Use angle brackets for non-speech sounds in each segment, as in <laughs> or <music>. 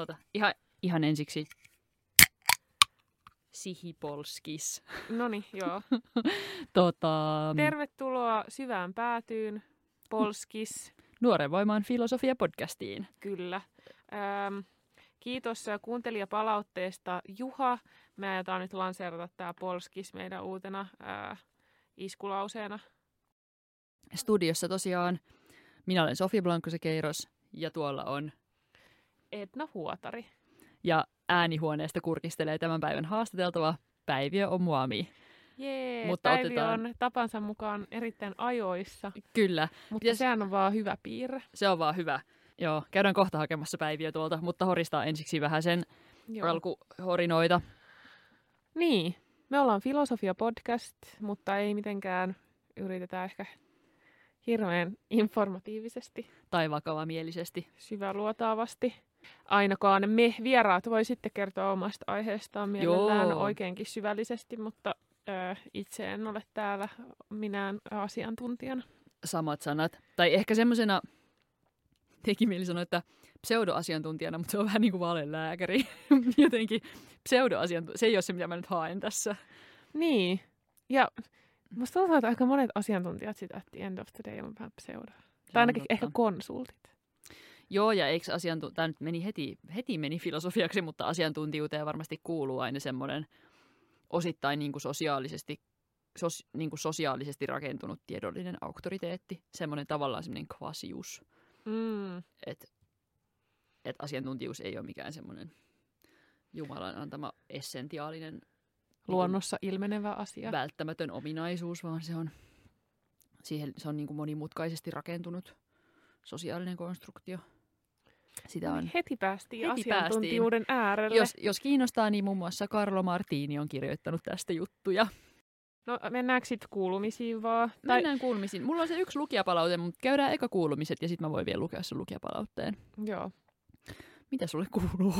Ota, ihan, ihan ensiksi. Sihipolskis. Noni, joo. <laughs> Tota, Tervetuloa syvään päätyyn, Polskis, Nuoren voimaan filosofia-podcastiin. kyllä. Ähm, kiitos kuuntelijapalautteesta Juha. Me aiotaan nyt lanseerata tämä Polskis meidän uutena äh, iskulauseena. Studiossa tosiaan minä olen Sofia Blanco-Keiros ja tuolla on Etna Huotari. ja äänihuoneesta kurkistelee tämän päivän haastateltava Päiviö Omuami. Jee, Mutta Päivi otetaan- on tapansa mukaan erittäin ajoissa, Kyllä, mutta Pitäis- sehän on vaan hyvä piirre. se on vaan hyvä. Joo, käydään kohta hakemassa Päiviö tuolta, mutta horistaa ensiksi vähän sen Joo. alkuhorinoita. Niin, me ollaan filosofia-podcast, mutta ei mitenkään yritetä ehkä hirveän informatiivisesti, Tai vakavamielisesti. syväluotaavasti. Ainakaan me vieraat voi sitten kertoa omasta aiheestaan mielellään Joo. oikeinkin syvällisesti, mutta ö, itse en ole täällä minään asiantuntijana. Samat sanat. Tai ehkä semmoisena, teki mieli sanoa, että pseudoasiantuntijana, mutta se on vähän niin kuin valelääkäri. <laughs> Jotenkin pseudoasiantuntija, se ei ole se, mitä mä nyt haen tässä. Niin, ja musta tuntuu, että aika monet asiantuntijat sitä the end of the day on vähän pseudo. Se Tai ainakin totta. ehkä konsultit. Joo, ja eikö asiantu... Tämä nyt meni heti, heti meni filosofiaksi, mutta asiantuntijuuteen varmasti kuuluu aina semmoinen osittain niin kuin sosiaalisesti, sos, niin kuin sosiaalisesti rakentunut tiedollinen auktoriteetti. Semmoinen tavallaan semmoinen kvasius, Mm. että et asiantuntijuus ei ole mikään semmoinen Jumalan antama essentiaalinen niin kuin Luonnossa ilmenevä asia. välttämätön ominaisuus, vaan se on, siihen, se on niin kuin monimutkaisesti rakentunut sosiaalinen konstruktio. Sitä No on niin, heti päästiin Heti asiantuntijuuden äärelle. Jos, jos kiinnostaa, niin muun muassa Carlo Martini on kirjoittanut tästä juttuja. No mennäänkö sitten kuulumisiin vaan? Tai... Mennään kuulumisiin. Mulla on se yksi lukijapalaute, mutta käydään eka kuulumiset ja sitten mä voin vielä lukea sen lukijapalautteen. Joo. Mitä sulle kuuluu?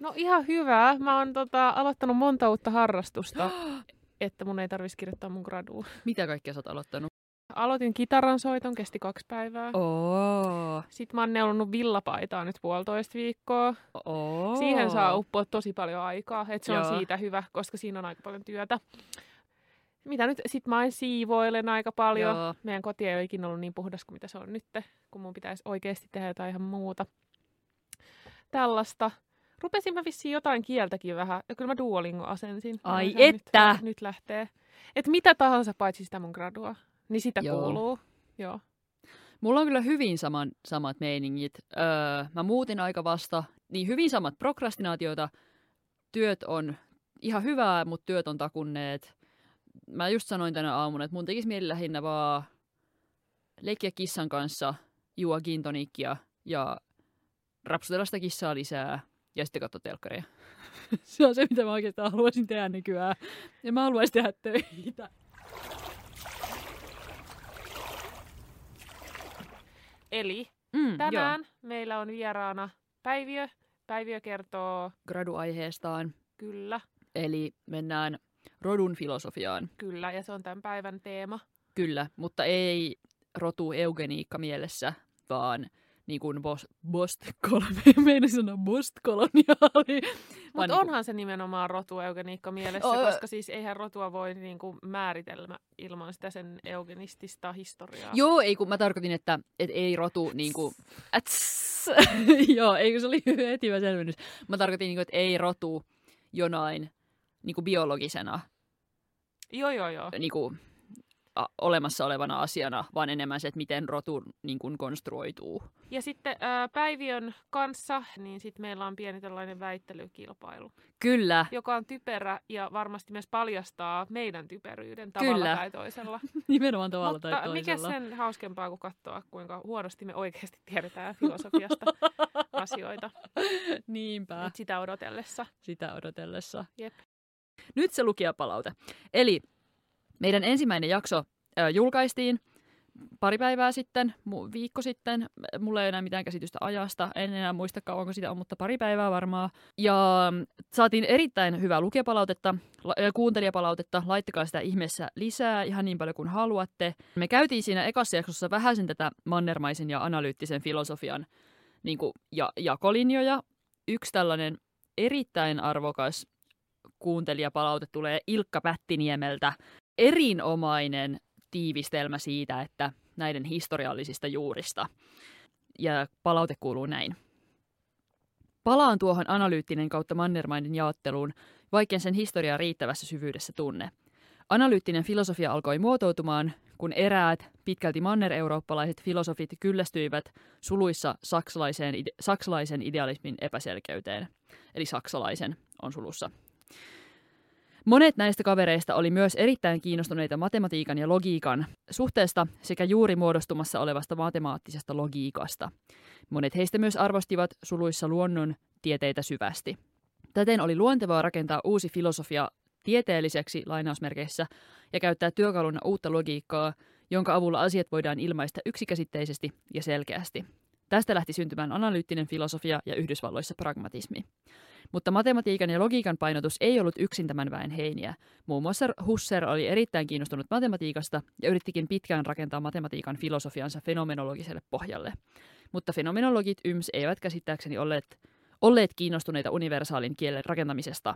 No ihan hyvä. Mä oon tota, aloittanut monta uutta harrastusta, <gasps> että mun ei tarvitsisi kirjoittaa mun graduun. Mitä kaikkea sä oot aloittanut? Aloitin kitaran soiton, kesti kaksi päivää. Oo. Sitten mä oon neulonut villapaitaa nyt puolitoista viikkoa. Oo. Siihen saa uppoa tosi paljon aikaa, että se Joo. on siitä hyvä, koska siinä on aika paljon työtä. Mitä nyt? Sitten mä siivoilen aika paljon. Joo. Meidän koti ei ole ikinä ollut niin puhdas kuin mitä se on nyt, kun mun pitäisi oikeasti tehdä jotain ihan muuta. Tällaista. Rupesin mä vissiin jotain kieltäkin vähän. Ja kyllä mä Duolingo asensin. Ai Sehän että! Nyt, nyt lähtee. Et mitä tahansa paitsi sitä mun gradua. Niin sitä Joo. kuuluu. Joo. Mulla on kyllä hyvin saman, samat meiningit. Öö, mä muutin aika vasta, niin hyvin samat prokrastinaatioita. Työt on ihan hyvää, mutta työt on takunneet. Mä just sanoin tänä aamuna, että mun tekisi mieli lähinnä vaan leikkiä kissan kanssa, juo gintonikkia ja rapsutella sitä kissaa lisää ja sitten katsoa telkkaria. <laughs> Se on se, mitä mä oikeastaan haluaisin tehdä nykyään. Ja mä haluaisin tehdä töitä. Eli Mm, joo. tänään meillä on vieraana Päiviö. Päiviö kertoo graduaiheestaan. kyllä, Eli mennään rodun filosofiaan. kyllä, ja se on tämän päivän teema. Kyllä, mutta ei rotu eugeniikka mielessä, vaan niin kuin bos, bost, <laughs> meinasin sanoa postkoloniaali. Mutta niinku- onhan se nimenomaan rotueugeniikka mielessä, Oo, koska siis eihän rotua voi niinku määritellä ilman sitä sen eugenistista historiaa. Joo, ei kun mä tarkoitin, että et ei rotu niin kuin, äts, <laughs> joo, ei kun se oli <laughs> heti hyvä selvennys. Mä tarkoitin, niin kuin, että ei rotu jonain niin kuin biologisena joo, joo. joo. niin kuin, olemassa olevana asiana, vaan enemmän se, että miten rotu niin kuin, konstruoituu. Ja sitten ää, Päiviön kanssa, niin sitten meillä on pieni tällainen väittelykilpailu, Kyllä, joka on typerä ja varmasti myös paljastaa meidän typeryyden tavalla Kyllä. tai toisella. <laughs> nimenomaan tavalla Mutta tai mikä toisella. sen hauskempaa kuin katsoa, kuinka huonosti me oikeasti tiedetään filosofiasta <laughs> asioita. Niinpä. Et sitä odotellessa. sitä odotellessa. Jep. Nyt se lukijapalaute. Eli meidän ensimmäinen jakso ö, julkaistiin pari päivää sitten, mu- viikko sitten. Mulla ei enää mitään käsitystä ajasta. En enää muista kauanko sitä on, mutta pari päivää varmaan. Ja mm, saatiin erittäin hyvää lukijapalautetta, la- kuuntelijapalautetta. Laittakaa sitä ihmeessä lisää ihan niin paljon kuin haluatte. Me käytiin siinä ekassa jaksossa vähän sen tätä mannermaisen ja analyyttisen filosofian niin kuin, ja, jakolinjoja yksi tällainen erittäin arvokas kuuntelijapalaute tulee Ilkka Pättiniemeltä. Erinomainen tiivistelmä siitä, että näiden historiallisista juurista. Ja palaute kuuluu näin. Palaan tuohon analyyttinen kautta Mannermainin jaotteluun, vaikken sen historiaa riittävässä syvyydessä tunne. Analyyttinen filosofia alkoi muotoutumaan, kun eräät pitkälti manner-eurooppalaiset filosofit kyllästyivät suluissa saksalaiseen, saksalaisen idealismin epäselkeyteen. Eli saksalaisen on sulussa. Monet näistä kavereista oli myös erittäin kiinnostuneita matematiikan ja logiikan suhteesta sekä juuri muodostumassa olevasta matemaattisesta logiikasta. Monet heistä myös arvostivat suluissa luonnon tieteitä syvästi. Täten oli luontevaa rakentaa uusi filosofia tieteelliseksi lainausmerkeissä ja käyttää työkaluna uutta logiikkaa, jonka avulla asiat voidaan ilmaista yksikäsitteisesti ja selkeästi. Tästä lähti syntymään analyyttinen filosofia ja Yhdysvalloissa pragmatismi. Mutta matematiikan ja logiikan painotus ei ollut yksin tämän väen heiniä. Muun muassa Husserl oli erittäin kiinnostunut matematiikasta ja yrittikin pitkään rakentaa matematiikan filosofiansa fenomenologiselle pohjalle. Mutta fenomenologit YMS eivät käsittääkseni olleet, olleet kiinnostuneita universaalin kielen rakentamisesta.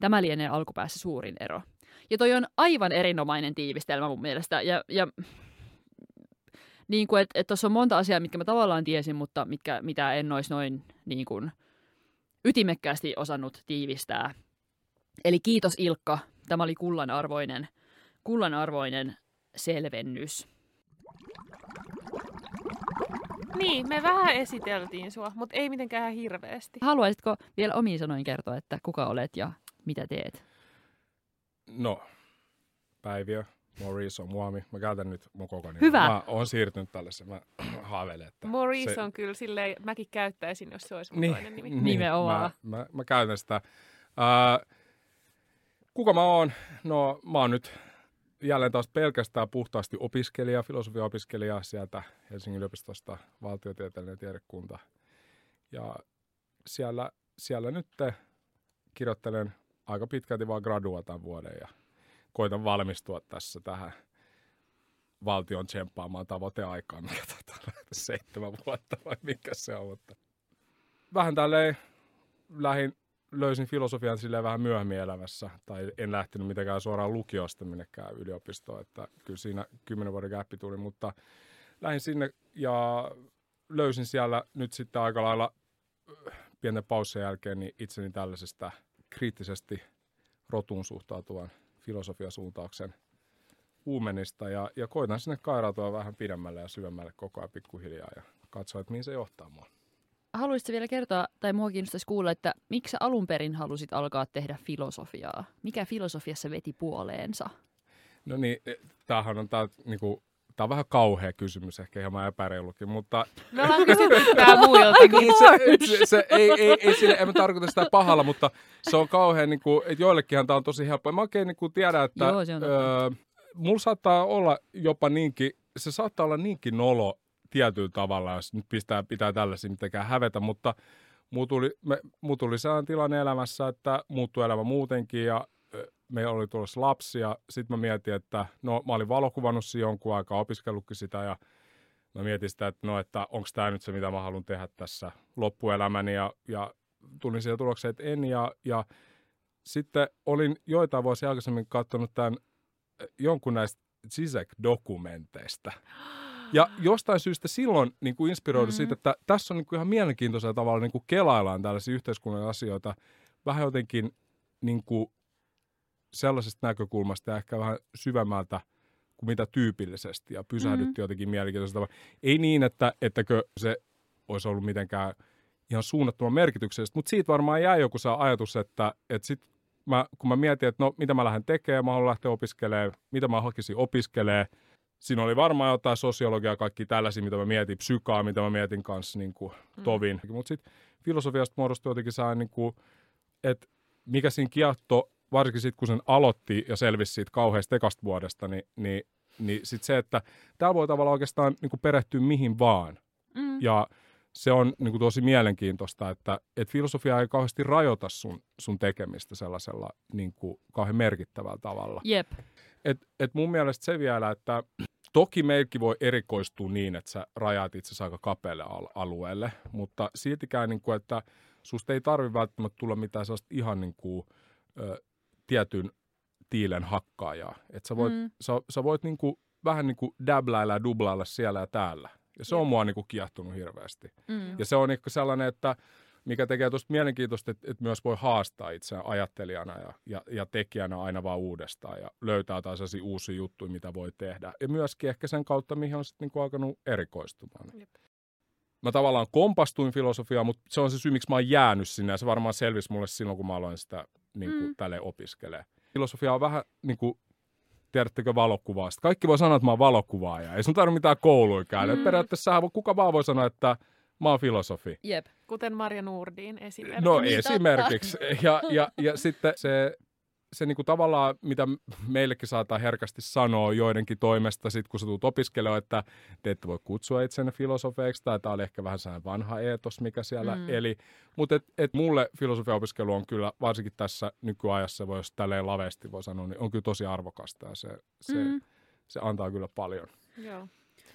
Tämä lienee alkupäässä suurin ero. Ja toi on aivan erinomainen tiivistelmä mun mielestä. Ja, ja niin kuin, että et tuossa on monta asiaa, mitkä mä tavallaan tiesin, mutta mitkä, mitä en olisi noin niin kuin, ytimekkäästi osannut tiivistää. Eli kiitos Ilkka, tämä oli kullan arvoinen, kullan arvoinen selvennys. Niin, me vähän esiteltiin sua, mutta ei mitenkään hirveästi. Haluaisitko vielä omiin sanoin kertoa, että kuka olet ja mitä teet? No, Päiviö, Maurice on muami. Mä käytän nyt mun koko nimi. Hyvä. Mä oon siirtynyt tällaisen. Mä <clears throat> haaveilen, että... Maurice se- on kyllä silleen, mäkin käyttäisin, jos se olisi mun niin, toinen nimi. niin, Nimenomaan. Mä, mä, mä käytän sitä. Ää, kuka mä oon? No, mä oon nyt jälleen taas pelkästään puhtaasti opiskelija, filosofia-opiskelija sieltä Helsingin yliopistosta, valtiotieteellinen tiedekunta. Ja siellä, siellä nyt kirjoittelen aika pitkälti vaan gradua tämän vuoden ja koitan valmistua tässä tähän valtion tsemppaamaan tavoiteaikaan, mikä olla seitsemän vuotta vai mikä se on. Mutta vähän tälleen lähin, löysin filosofian silleen vähän myöhemmin elämässä, tai en lähtenyt mitenkään suoraan lukiosta minnekään yliopistoon, että kyllä siinä kymmenen vuoden gappi tuli, mutta lähdin sinne ja löysin siellä nyt sitten aika lailla pienen paussien jälkeen niin itseni tällaisesta kriittisesti rotuun suhtautuvan filosofiasuuntauksen uumenista ja, ja koitan sinne kairautua vähän pidemmälle ja syvemmälle koko ajan pikkuhiljaa ja katsoa, että mihin se johtaa mua. Haluaisitko vielä kertoa, tai mua kiinnostaisi kuulla, että miksi sä alun perin halusit alkaa tehdä filosofiaa? Mikä filosofiassa veti puoleensa? No niin, eh, tämähän on, tää, niinku, tää on vähän kauhea kysymys, ehkä hieman epäreilukin, mutta Me ollaan kysytty tää muilta. niin, se, se, se, ei, ei, ei sille, en mä tarkoita sitä pahalla, mutta se on kauhean, niin kuin, että joillekinhan tämä on tosi helppoa. Mä oikein niin kuin tiedän, että Joo, se on öö, mulla saattaa olla jopa niinkin, se saattaa olla niinkin nolo tietyllä tavalla, jos nyt pistää, pitää tällaisia mitenkään hävetä, mutta muu tuli, me, muu tuli sellainen tilanne elämässä, että muuttui elämä muutenkin ja meillä oli tulossa lapsi ja sitten mä mietin, että no mä olin valokuvannut jonkun aikaa, opiskellutkin sitä ja mä mietin sitä, että no, että onko tämä nyt se, mitä mä haluan tehdä tässä loppuelämäni ja, ja tulin siihen tulokseen, että en ja, ja sitten olin joitain vuosia aikaisemmin katsonut tämän jonkun näistä Zizek-dokumenteista. Ja <gasps> jostain syystä silloin niin kuin inspiroidu Mhm. mm-hmm. siitä, että tässä on niin kuin ihan mielenkiintoisella tavalla niin kuin kelaillaan tällaisia yhteiskunnan asioita vähän jotenkin niin kuin sellaisesta näkökulmasta ja ehkä vähän syvemmältä kuin mitä tyypillisesti ja pysähdytti mm-hmm. jotenkin mielenkiintoisella tavalla. Ei niin, että ettäkö se olisi ollut mitenkään ihan suunnattoman merkityksellistä, mutta siitä varmaan jäi joku se ajatus, että, että sit mä, kun mä mietin, että no mitä mä lähden tekemään, mä haluan lähteä opiskelemaan, mitä mä hakisin opiskelemaan, siinä oli varmaan jotain sosiologiaa, kaikki tällaisia, mitä mä mietin, psykaa, mitä mä mietin kanssa niin kuin tovin. Mm. Mutta sitten filosofiasta muodostui jotenkin sellainen, niin kuin, että mikä siinä kiehto, varsinkin sitten kun sen aloitti ja selvisi siitä kauheasta ekasta vuodesta, niin, niin, niin sitten se, että täällä voi tavallaan oikeastaan niin kuin perehtyä mihin vaan. Mm. Ja se on niin kuin tosi mielenkiintoista, että, että filosofia ei kauheasti rajoita sun, sun tekemistä sellaisella niin kuin kauhean merkittävällä tavalla. Jep. Et, et mun mielestä se vielä, että toki meilläkin voi erikoistua niin, että sä rajaat itse aika kapealle al- alueelle, mutta siltikään, niin kuin, että susta ei tarvi välttämättä tulla mitään sellaista ihan niin kuin, ö, tietyn tiilen hakkaajaa. Että sä voit, mm. sä, sä voit niin kuin, vähän niin kuin dablailla ja dublailla siellä ja täällä. Ja se on mua niin kuin kiehtunut hirveästi. Mm. Ja se on niin sellainen, että mikä tekee tuosta mielenkiintoista, että, että myös voi haastaa itseään ajattelijana ja, ja, ja tekijänä aina vaan uudestaan ja löytää taas uusia juttuja, mitä voi tehdä. Ja myöskin ehkä sen kautta, mihin on sitten niin alkanut erikoistumaan. Jep. Mä tavallaan kompastuin filosofiaan, mutta se on se syy, miksi mä oon jäänyt sinne ja se varmaan selvisi mulle silloin, kun mä aloin sitä niin kuin, mm. tälle opiskelee. Filosofia on vähän niin kuin tiedättekö valokuvasta. Kaikki voi sanoa, että mä oon valokuvaaja. Ei sun tarvitse mitään kouluja käydä. Mm. Periaatteessa kuka vaan voi sanoa, että Mä oon filosofi. Jep. Kuten Marja Nurdin esimerkiksi. No niin, esimerkiksi. Ja, ja, ja sitten se, se niinku tavallaan, mitä <laughs> meillekin saattaa herkästi sanoa joidenkin toimesta, sit kun sä tulet opiskelemaan, että te ette voi kutsua itsenne filosofeiksi, tai tämä oli ehkä vähän sellainen vanha eetos, mikä siellä mm. eli. Mutta et, et mulle filosofiaopiskelu on kyllä, varsinkin tässä nykyajassa, voi, jos tälleen laveasti voi sanoa, niin on kyllä tosi arvokasta, ja se, se, mm. se antaa kyllä paljon. Joo.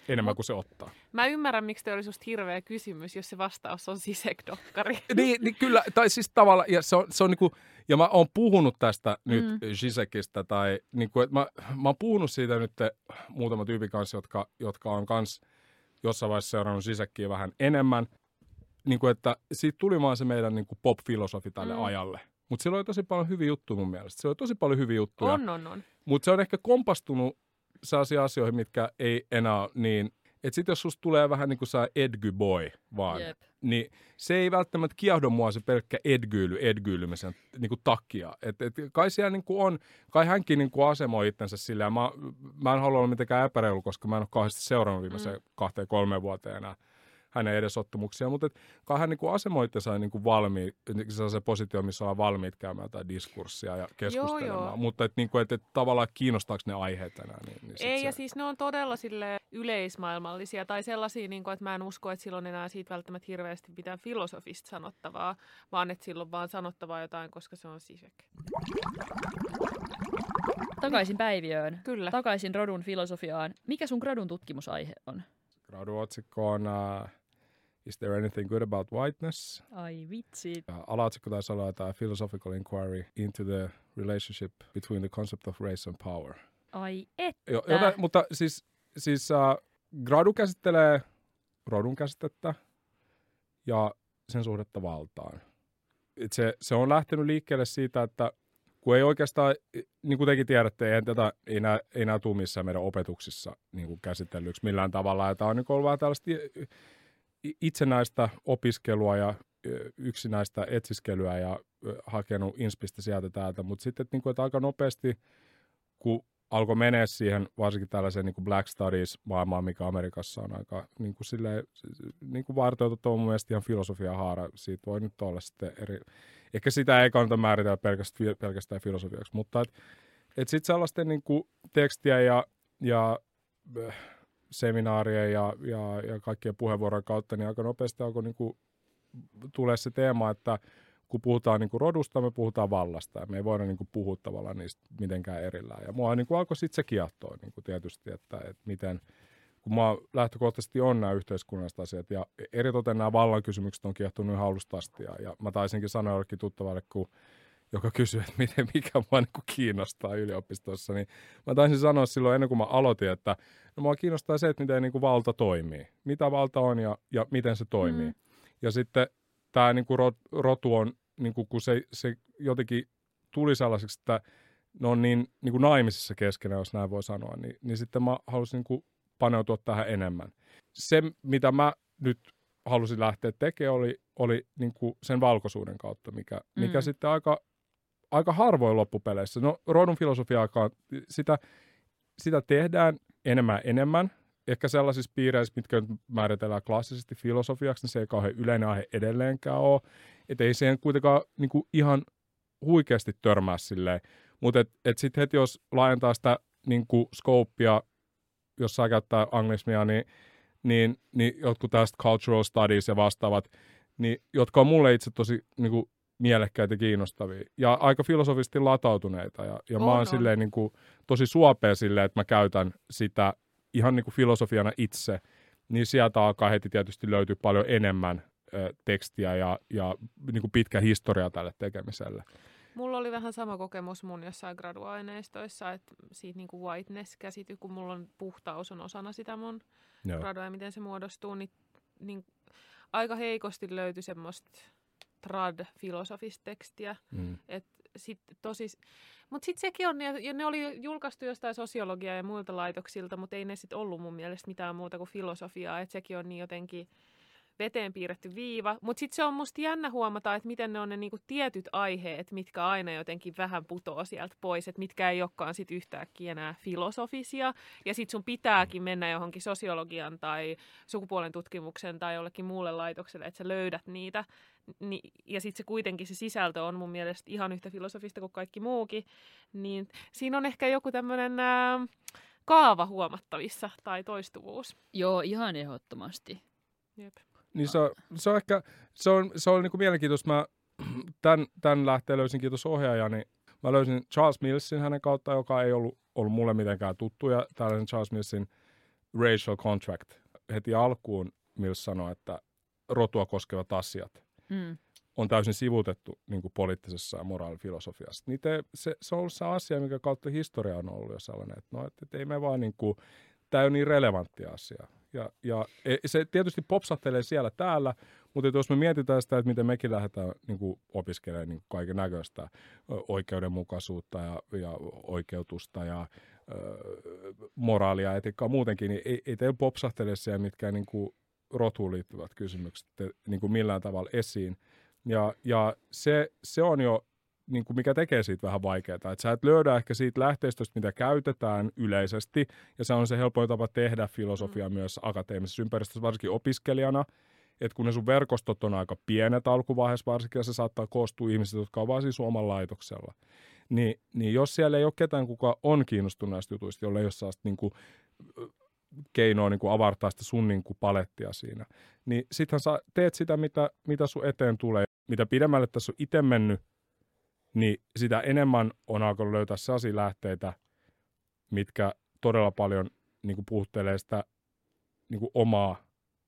Enemmän kuin se ottaa. Mä ymmärrän, miksi te olisi just hirveä kysymys, jos se vastaus on sisekdokkari. <laughs> niin, niin kyllä, tai siis tavallaan, ja se on, se on niin kuin, ja mä oon puhunut tästä nyt mm. Zisekistä, tai niin kuin, että mä, mä oon puhunut siitä nyt muutama tyypin kanssa, jotka, jotka on kans jossain vaiheessa seurannut Zisekkiä vähän enemmän, niin kuin, että siitä tuli vaan se meidän niin kuin pop-filosofi tälle mm. ajalle. Mutta siellä oli tosi paljon hyviä juttuja mun mielestä. Se oli tosi paljon hyviä juttuja. On, on, on. Mutta se on ehkä kompastunut sellaisia asioihin, mitkä ei enää niin että sitten jos susta tulee vähän niin kuin saa edgy boy vaan, Jep. niin se ei välttämättä kiehdo mua se pelkkä edgyily, edgyilymisen niin kuin takia. Et, et, kai siellä niin kuin on, kai hänkin niin kuin asemoi itsensä sillä. Mä, mä en halua olla mitenkään epäreilu, koska mä en ole kauheasti seurannut viimeiseen mm. kahteen kolmeen vuoteen enää hänen edesottamuksia, mutta kai hän niin kuin asemoitte sai niin kuin valmiit, se positio, missä ollaan valmiit käymään tai diskurssia ja keskustelemaan, joo, joo. mutta et, niin kuin, et, et, tavallaan kiinnostaako ne aiheet enää? Niin, niin Ei, se... ja siis ne on todella sille yleismaailmallisia tai sellaisia, niin kuin, että mä en usko, että silloin enää siitä välttämättä hirveästi pitää filosofista sanottavaa, vaan että silloin vaan sanottavaa jotain, koska se on sisek. Takaisin päiviöön. Kyllä. Takaisin rodun filosofiaan. Mikä sun gradun tutkimusaihe on? Gradun otsikko on uh, Is there anything good about whiteness? Ai vitsi. Ja alaotsikko taisi olla tämä Philosophical Inquiry into the relationship between the concept of race and power. Ai että. Jo, jota, mutta siis, siis uh, gradu käsittelee rodun käsitettä ja sen suhdetta valtaan. Et se, se on lähtenyt liikkeelle siitä, että kun ei oikeastaan, niin kuin tekin tiedätte, ei tätä ei nää, ei nää tule missään meidän opetuksissa niin kuin käsitellyksi millään tavalla. Ja tämä on niin ollut vähän tällaista itsenäistä opiskelua ja yksinäistä etsiskelyä ja hakenut inspistä sieltä täältä, mutta sitten että, niin kuin, että aika nopeasti, kun alkoi mennä siihen varsinkin tällaiseen niin kuin Black Studies-maailmaan, mikä Amerikassa on aika niin kuin silleen, niin kuin varteutettu on mun mielestä ihan filosofia haara. Siitä voi nyt olla sitten eri, ehkä sitä ei kannata määritellä pelkästään, pelkästään filosofiaksi, mutta et, et sitten sellaisten niin kuin tekstiä ja, ja seminaarien ja, ja, ja kaikkien puheenvuorojen kautta, niin aika nopeasti alkoi niin kuin, tulee se teema, että kun puhutaan niin kuin rodusta, me puhutaan vallasta ja me ei voida niin kuin, puhua tavallaan niistä mitenkään erillään. Ja mua niin kuin, alkoi sitten se kiehtoa niin kuin tietysti, että, että miten, kun mua lähtökohtaisesti on nämä yhteiskunnalliset asiat ja eritoten nämä vallan kysymykset on kiehtonut ihan alusta asti. Ja, ja mä taisinkin sanoa jollekin tuttavalle, kun joka kysyi, että miten, mikä mua niin kiinnostaa yliopistossa, niin mä taisin sanoa silloin ennen kuin mä aloitin, että no mua kiinnostaa se, että miten niin kuin valta toimii. Mitä valta on ja, ja miten se toimii. Mm. Ja sitten tämä niin kuin rotu on, niin kuin, kun se, se jotenkin tuli sellaiseksi, että ne on niin, niin kuin naimisissa keskenään, jos näin voi sanoa, niin, niin sitten mä halusin niin kuin paneutua tähän enemmän. Se, mitä mä nyt halusin lähteä tekemään, oli, oli niin kuin sen valkoisuuden kautta, mikä, mikä mm. sitten aika aika harvoin loppupeleissä. No rodun filosofiaakaan, sitä, sitä tehdään enemmän enemmän. Ehkä sellaisissa piireissä, mitkä määritellään klassisesti filosofiaksi, niin se ei kauhean yleinen aihe edelleenkään ole. Että ei siihen kuitenkaan niin kuin ihan huikeasti törmää silleen. Mutta et, et sitten heti jos laajentaa sitä niin kuin scopea, jos saa käyttää anglismia, niin, niin, niin jotkut tästä cultural studies ja vastaavat, niin, jotka on mulle itse tosi niin kuin, mielekkäitä ja kiinnostavia. Ja aika filosofisesti latautuneita. Ja, ja on, mä oon on. silleen niin kuin, tosi suopea silleen, että mä käytän sitä ihan niin kuin filosofiana itse. Niin sieltä alkaa heti tietysti löytyy paljon enemmän ö, tekstiä ja, ja niin kuin pitkä historia tälle tekemiselle. Mulla oli vähän sama kokemus mun jossain graduaineistoissa, että siitä niin kuin whiteness-käsity, kun mulla on puhtaus on osana sitä mun Joo. gradua ja miten se muodostuu, niin, niin aika heikosti löytyi semmoista trad-filosofista tekstiä. Mm. Et sit tosi, mutta sitten sekin on, ja ne oli julkaistu jostain sosiologia ja muilta laitoksilta, mutta ei ne sitten ollut mun mielestä mitään muuta kuin filosofiaa, että sekin on niin jotenkin veteen piirretty viiva. Mutta sitten se on musta jännä huomata, että miten ne on ne niinku tietyt aiheet, mitkä aina jotenkin vähän putoo sieltä pois, että mitkä ei olekaan sitten yhtäkkiä enää filosofisia. Ja sitten sun pitääkin mennä johonkin sosiologian tai sukupuolen tutkimuksen tai jollekin muulle laitokselle, että sä löydät niitä. Ni, ja sitten se kuitenkin se sisältö on mun mielestä ihan yhtä filosofista kuin kaikki muukin. Niin siinä on ehkä joku tämmöinen kaava huomattavissa tai toistuvuus. Joo, ihan ehdottomasti. Jep. Niin se on, se on ehkä, se on, se on niin kuin mielenkiintoista. Mä <clears throat> tämän, tämän lähteen löysin kiitos ohjaajani. Mä löysin Charles Millsin hänen kautta, joka ei ollut, ollut mulle mitenkään tuttu. Ja tällainen Charles Millsin Racial Contract. Heti alkuun Mills sanoi, että rotua koskevat asiat Mm. on täysin sivutettu niin kuin poliittisessa ja moraalifilosofiassa. Niitä ei, se, se on ollut se asia, mikä kautta historia on ollut jo sellainen, että, no, että, että ei me vaan niin kuin, tämä on niin relevantti asia. Ja, ja e- se tietysti popsattelee siellä täällä, mutta jos me mietitään sitä, että miten mekin lähdetään niin kuin opiskelemaan niin kaiken näköistä oikeudenmukaisuutta ja, ja oikeutusta ja moraalia ja etiikkaa muutenkin, niin ei, ei teillä popsahtele siellä mitkään niin kuin rotuun liittyvät kysymykset te- niin kuin millään tavalla esiin. Ja, ja se, se on jo, niin kuin mikä tekee siitä vähän vaikeaa, että sä et löydä ehkä siitä lähteistöstä, mitä käytetään yleisesti, ja se on se helpoin tapa tehdä filosofiaa mm. myös akateemisessa ympäristössä, varsinkin opiskelijana, että kun ne sun verkostot on aika pienet alkuvaiheessa varsinkin, ja se saattaa koostua ihmisistä, jotka on vaan siis omalla laitoksella, niin, niin jos siellä ei ole ketään, kuka on kiinnostunut näistä jutuista, jolle ei ole sellaista niin kuin, keinoa niin kuin avartaa sitä sun niin kuin palettia siinä. Niin sittenhän sä teet sitä, mitä, mitä sun eteen tulee. Mitä pidemmälle tässä on itse mennyt, niin sitä enemmän on alkanut löytää sellaisia lähteitä, mitkä todella paljon niin kuin puhuttelee sitä niin kuin omaa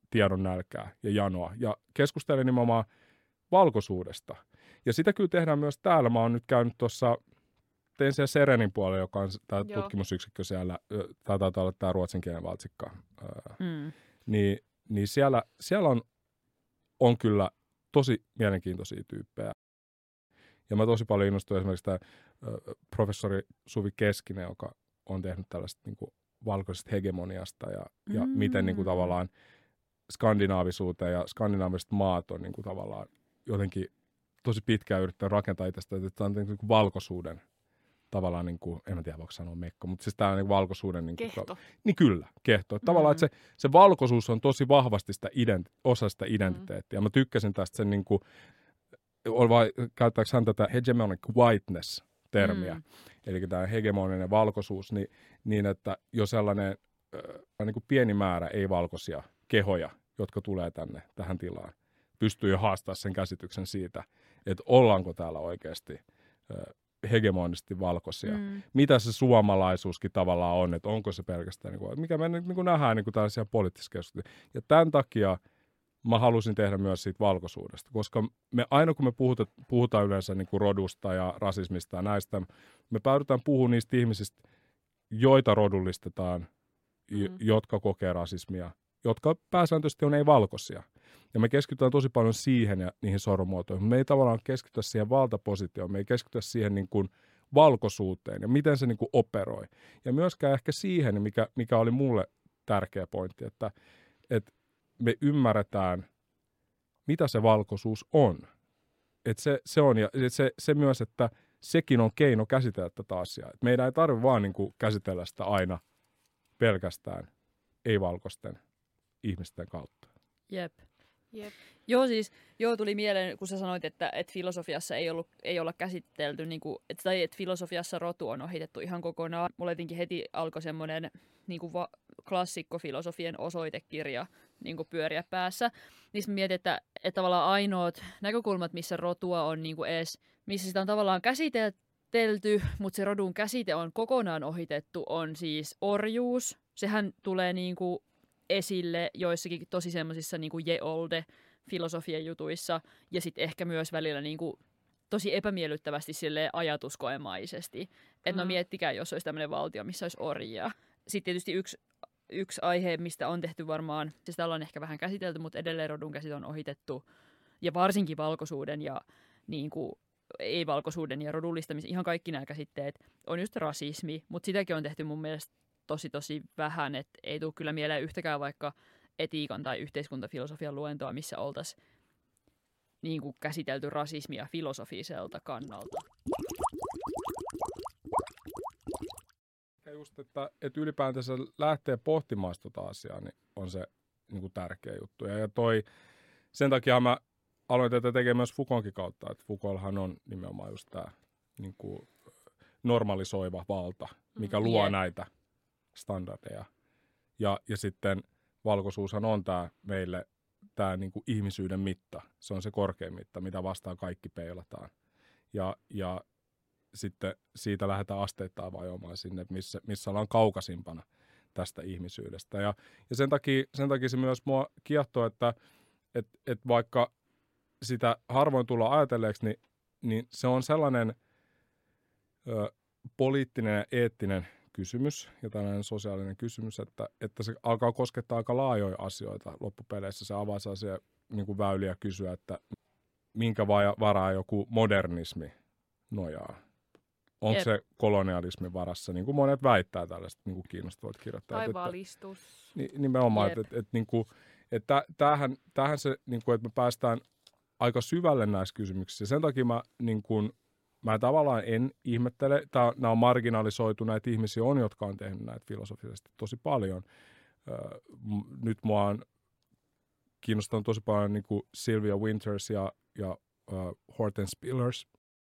tiedon nälkää ja janoa. Ja keskustelen nimenomaan valkoisuudesta. Ja sitä kyllä tehdään myös täällä. Mä oon nyt käynyt tuossa tein siellä Serenin puolella, joka on tämä Joo. tutkimusyksikkö siellä, tai taitaa olla tämä ruotsinkielinen valtsikka, Mm. niin, niin siellä, siellä on, on kyllä tosi mielenkiintoisia tyyppejä. Ja mä tosi paljon innostuin esimerkiksi tämä professori Suvi Keskinen, joka on tehnyt tällaista niin kuin valkoisesta hegemoniasta ja, ja Mm. miten niin kuin tavallaan skandinaavisuuteen ja skandinaaviset maat on niin kuin tavallaan jotenkin tosi pitkään yrittänyt rakentaa itsestä, että tämä on niin kuin valkoisuuden tavallaan, niin kuin, en mä tiedä voiko sanoa mekko, mutta siis tämä on niin valkoisuuden... Niin kuin, Kehto. niin kyllä, kehto. Että Tavallaan, että se, se valkoisuus on tosi vahvasti sitä ident, osa sitä identiteettiä. Mä tykkäsin tästä sen niin kuin, vai, käyttääkö hän tätä hegemonic whiteness-termiä, Mm. eli tämä hegemoninen valkoisuus, niin, niin että jo sellainen äh, niin kuin pieni määrä ei-valkoisia kehoja, jotka tulee tänne tähän tilaan, pystyy jo haastaa sen käsityksen siitä, että ollaanko täällä oikeasti äh, hegemonisesti valkoisia Mm. mitä se suomalaisuuskin tavallaan on, että onko se pelkästään, niin kuin, mikä me niin kuin nähdään niin kuin tällaisia poliittisissa keskusteluissa. Ja tämän takia mä halusin tehdä myös siitä valkoisuudesta, koska me aina kun me puhuta, puhutaan yleensä niin kuin rodusta ja rasismista ja näistä, me päädytään puhumaan niistä ihmisistä, joita rodullistetaan. Mm. jotka kokee rasismia, jotka pääsääntöisesti on ei-valkoisia. Ja me keskitytään tosi paljon siihen ja niihin sormuotoihin. Me ei tavallaan keskitytä siihen valtapositioon, me ei keskitytä siihen niin kuin valkoisuuteen ja miten se niin kuin operoi. Ja myöskään ehkä siihen, mikä, mikä oli mulle tärkeä pointti, että, että me ymmärretään, mitä se valkoisuus on. Että se, se on ja se, se myös, että sekin on keino käsitellä tätä asiaa. Et meidän ei tarvitse vaan niin kuin käsitellä sitä aina pelkästään ei-valkoisten ihmisten kautta. Jep. Jep. Joo, siis joo, tuli mieleen, kun sä sanoit, että, että filosofiassa ei, ollut, ei olla käsitelty, niin kuin, että, tai että filosofiassa rotu on ohitettu ihan kokonaan. Mulla jotenkin heti alkoi semmoinen niin kuin va- klassikkofilosofien osoitekirja niin kuin pyöriä päässä. Niin sitten mietin, että, että tavallaan ainoat näkökulmat, missä rotua on niin kuin edes, missä sitä on tavallaan käsitelty, mutta se rodun käsite on kokonaan ohitettu, on siis orjuus. Sehän tulee niin kuin esille joissakin tosi semmoisissa niin kuin ye olde filosofian jutuissa ja sitten ehkä myös välillä niin kuin tosi epämiellyttävästi sille ajatuskoemaisesti. Että mm. no miettikää, jos olisi tämmöinen valtio, missä olisi orjia. Sitten tietysti yksi, yksi aihe, mistä on tehty varmaan, siis täällä on ehkä vähän käsitelty, mutta edelleen rodun käsit on ohitettu. Ja varsinkin valkoisuuden ja niin kuin, ei-valkoisuuden ja rodullistamisen, ihan kaikki nämä käsitteet, on just rasismi, mutta sitäkin on tehty mun mielestä tosi tosi vähän, että ei tule kyllä mieleen yhtäkään vaikka etiikan tai yhteiskuntafilosofian luentoa, missä oltaisiin niin kuin käsitelty rasismia filosofiselta kannalta. Ja just, että, että ylipäätänsä lähtee pohtimaan tuota asiaa, niin on se niin kuin tärkeä juttu. Ja, ja toi, sen takia mä aloin tätä tekemään myös Foucaultin kautta, että Foucaulthan on nimenomaan just tämä niin kuin normalisoiva valta, mikä mm, luo yeah. näitä standardeja. Ja, ja sitten valkoisuushan on tämä meille tämä niin kuin ihmisyyden mitta. Se on se korkein mitta, mitä vastaan kaikki peilataan. Ja, ja sitten siitä lähdetään asteittain vajoamaan sinne, missä, missä ollaan kaukasimpana tästä ihmisyydestä. Ja, ja sen, takia, sen takia se myös mua kiehtoo, että et, et vaikka sitä harvoin tulla ajatelleeksi, niin, niin se on sellainen ö, poliittinen ja eettinen kysymys ja tällainen sosiaalinen kysymys, että, että se alkaa koskettaa aika laajoja asioita loppupeleissä. Se avaa sellaisia niin kuin väyliä kysyä, että minkä varaa joku modernismi nojaa. Onko Jep. se kolonialismin varassa, niin kuin monet väittää tällaista niin kuin kiinnostavat kirjoittajat. Tai valistus. Että, nimenomaan, että, että, että, niin kuin, että tämähän, tämähän se, niin kuin, että me päästään aika syvälle näissä kysymyksissä. Sen takia mä niin kuin, mä tavallaan en ihmettele, tää, nämä on marginalisoituneita ihmisiä on, jotka on tehnyt näitä filosofisesti tosi paljon. Nyt mua on kiinnostanut tosi paljon niin kuin Sylvia Winters ja, ja uh, Horton Spillers.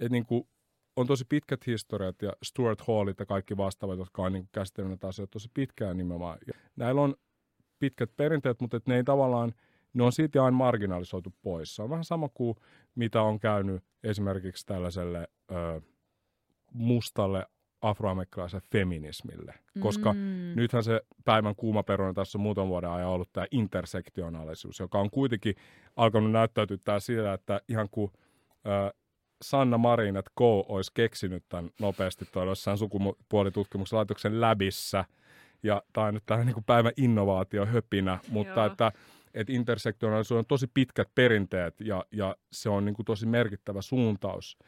Et niin kuin, on tosi pitkät historiat ja Stuart Hallit ja kaikki vastaavat, jotka on niin käsitellyt näitä asioita tosi pitkään nimenomaan. Ja näillä on pitkät perinteet, mutta et ne ei tavallaan – ne on siitä aina marginalisoitu pois. Se on vähän sama kuin mitä on käynyt esimerkiksi tällaiselle ö, mustalle afroamerikkalaiselle feminismille. Koska mm. nythän se päivän kuuma peruna tässä on muutaman vuoden ajan ollut tämä intersektionaalisuus, joka on kuitenkin alkanut näyttäytyä tää sillä, että ihan kuin ö, Sanna Marin, että Go olisi keksinyt tämän nopeasti tuolla jossain sukupuolitutkimuksen laitoksen läbissä. Ja tämä on nyt tällainen niin päivän innovaatio höpinä, mutta Joo. että että intersektionaalisuus on tosi pitkät perinteet ja, ja se on niin kuin tosi merkittävä suuntaus.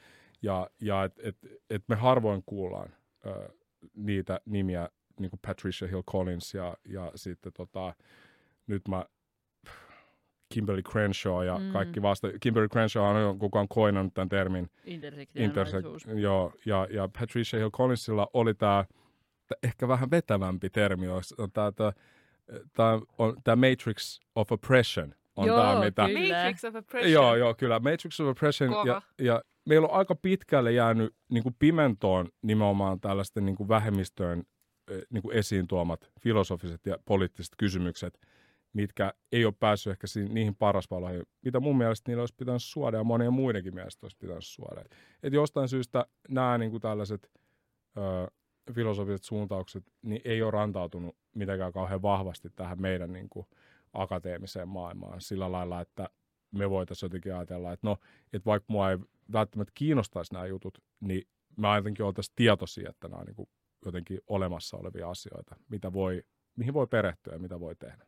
Ja, ja että et, et me harvoin kuullaan ö, niitä nimiä, niin kuin Patricia Hill Collins ja, ja sitten tota, nyt mä Kimberly Crenshaw ja mm. kaikki vasta. Kimberly Crenshaw on koko ajan koinannut tämän termin. Intersektionaalisuus. Intersek- joo, ja, ja Patricia Hill Collinsilla oli tämä ehkä vähän vetävämpi termi, on tämä tämä on tämä Matrix of Oppression. On joo, tämä, mitä... Kyllä. Matrix of Oppression. Joo, joo, kyllä. Matrix of Oppression. Ja, ja meillä on aika pitkälle jäänyt niin kuin pimentoon nimenomaan tällaisten niin kuin vähemmistöön niin kuin esiin tuomat filosofiset ja poliittiset kysymykset, mitkä ei ole päässyt ehkä niihin parasvaloihin, mitä mun mielestä niillä olisi pitänyt suoda ja monien muidenkin mielestä olisi pitänyt suoda. Et, et jostain syystä nämä niin kuin tällaiset ö, filosofiset suuntaukset niin ei ole rantautunut mitenkään kauhean vahvasti tähän meidän niin kuin, akateemiseen maailmaan sillä lailla, että me voitaisiin jotenkin ajatella, että no, että vaikka mua ei välttämättä kiinnostaisi nämä jutut, niin me ainakin oltaisiin tietoisia, että nämä on niin kuin jotenkin olemassa olevia asioita, mitä voi, mihin voi perehtyä ja mitä voi tehdä.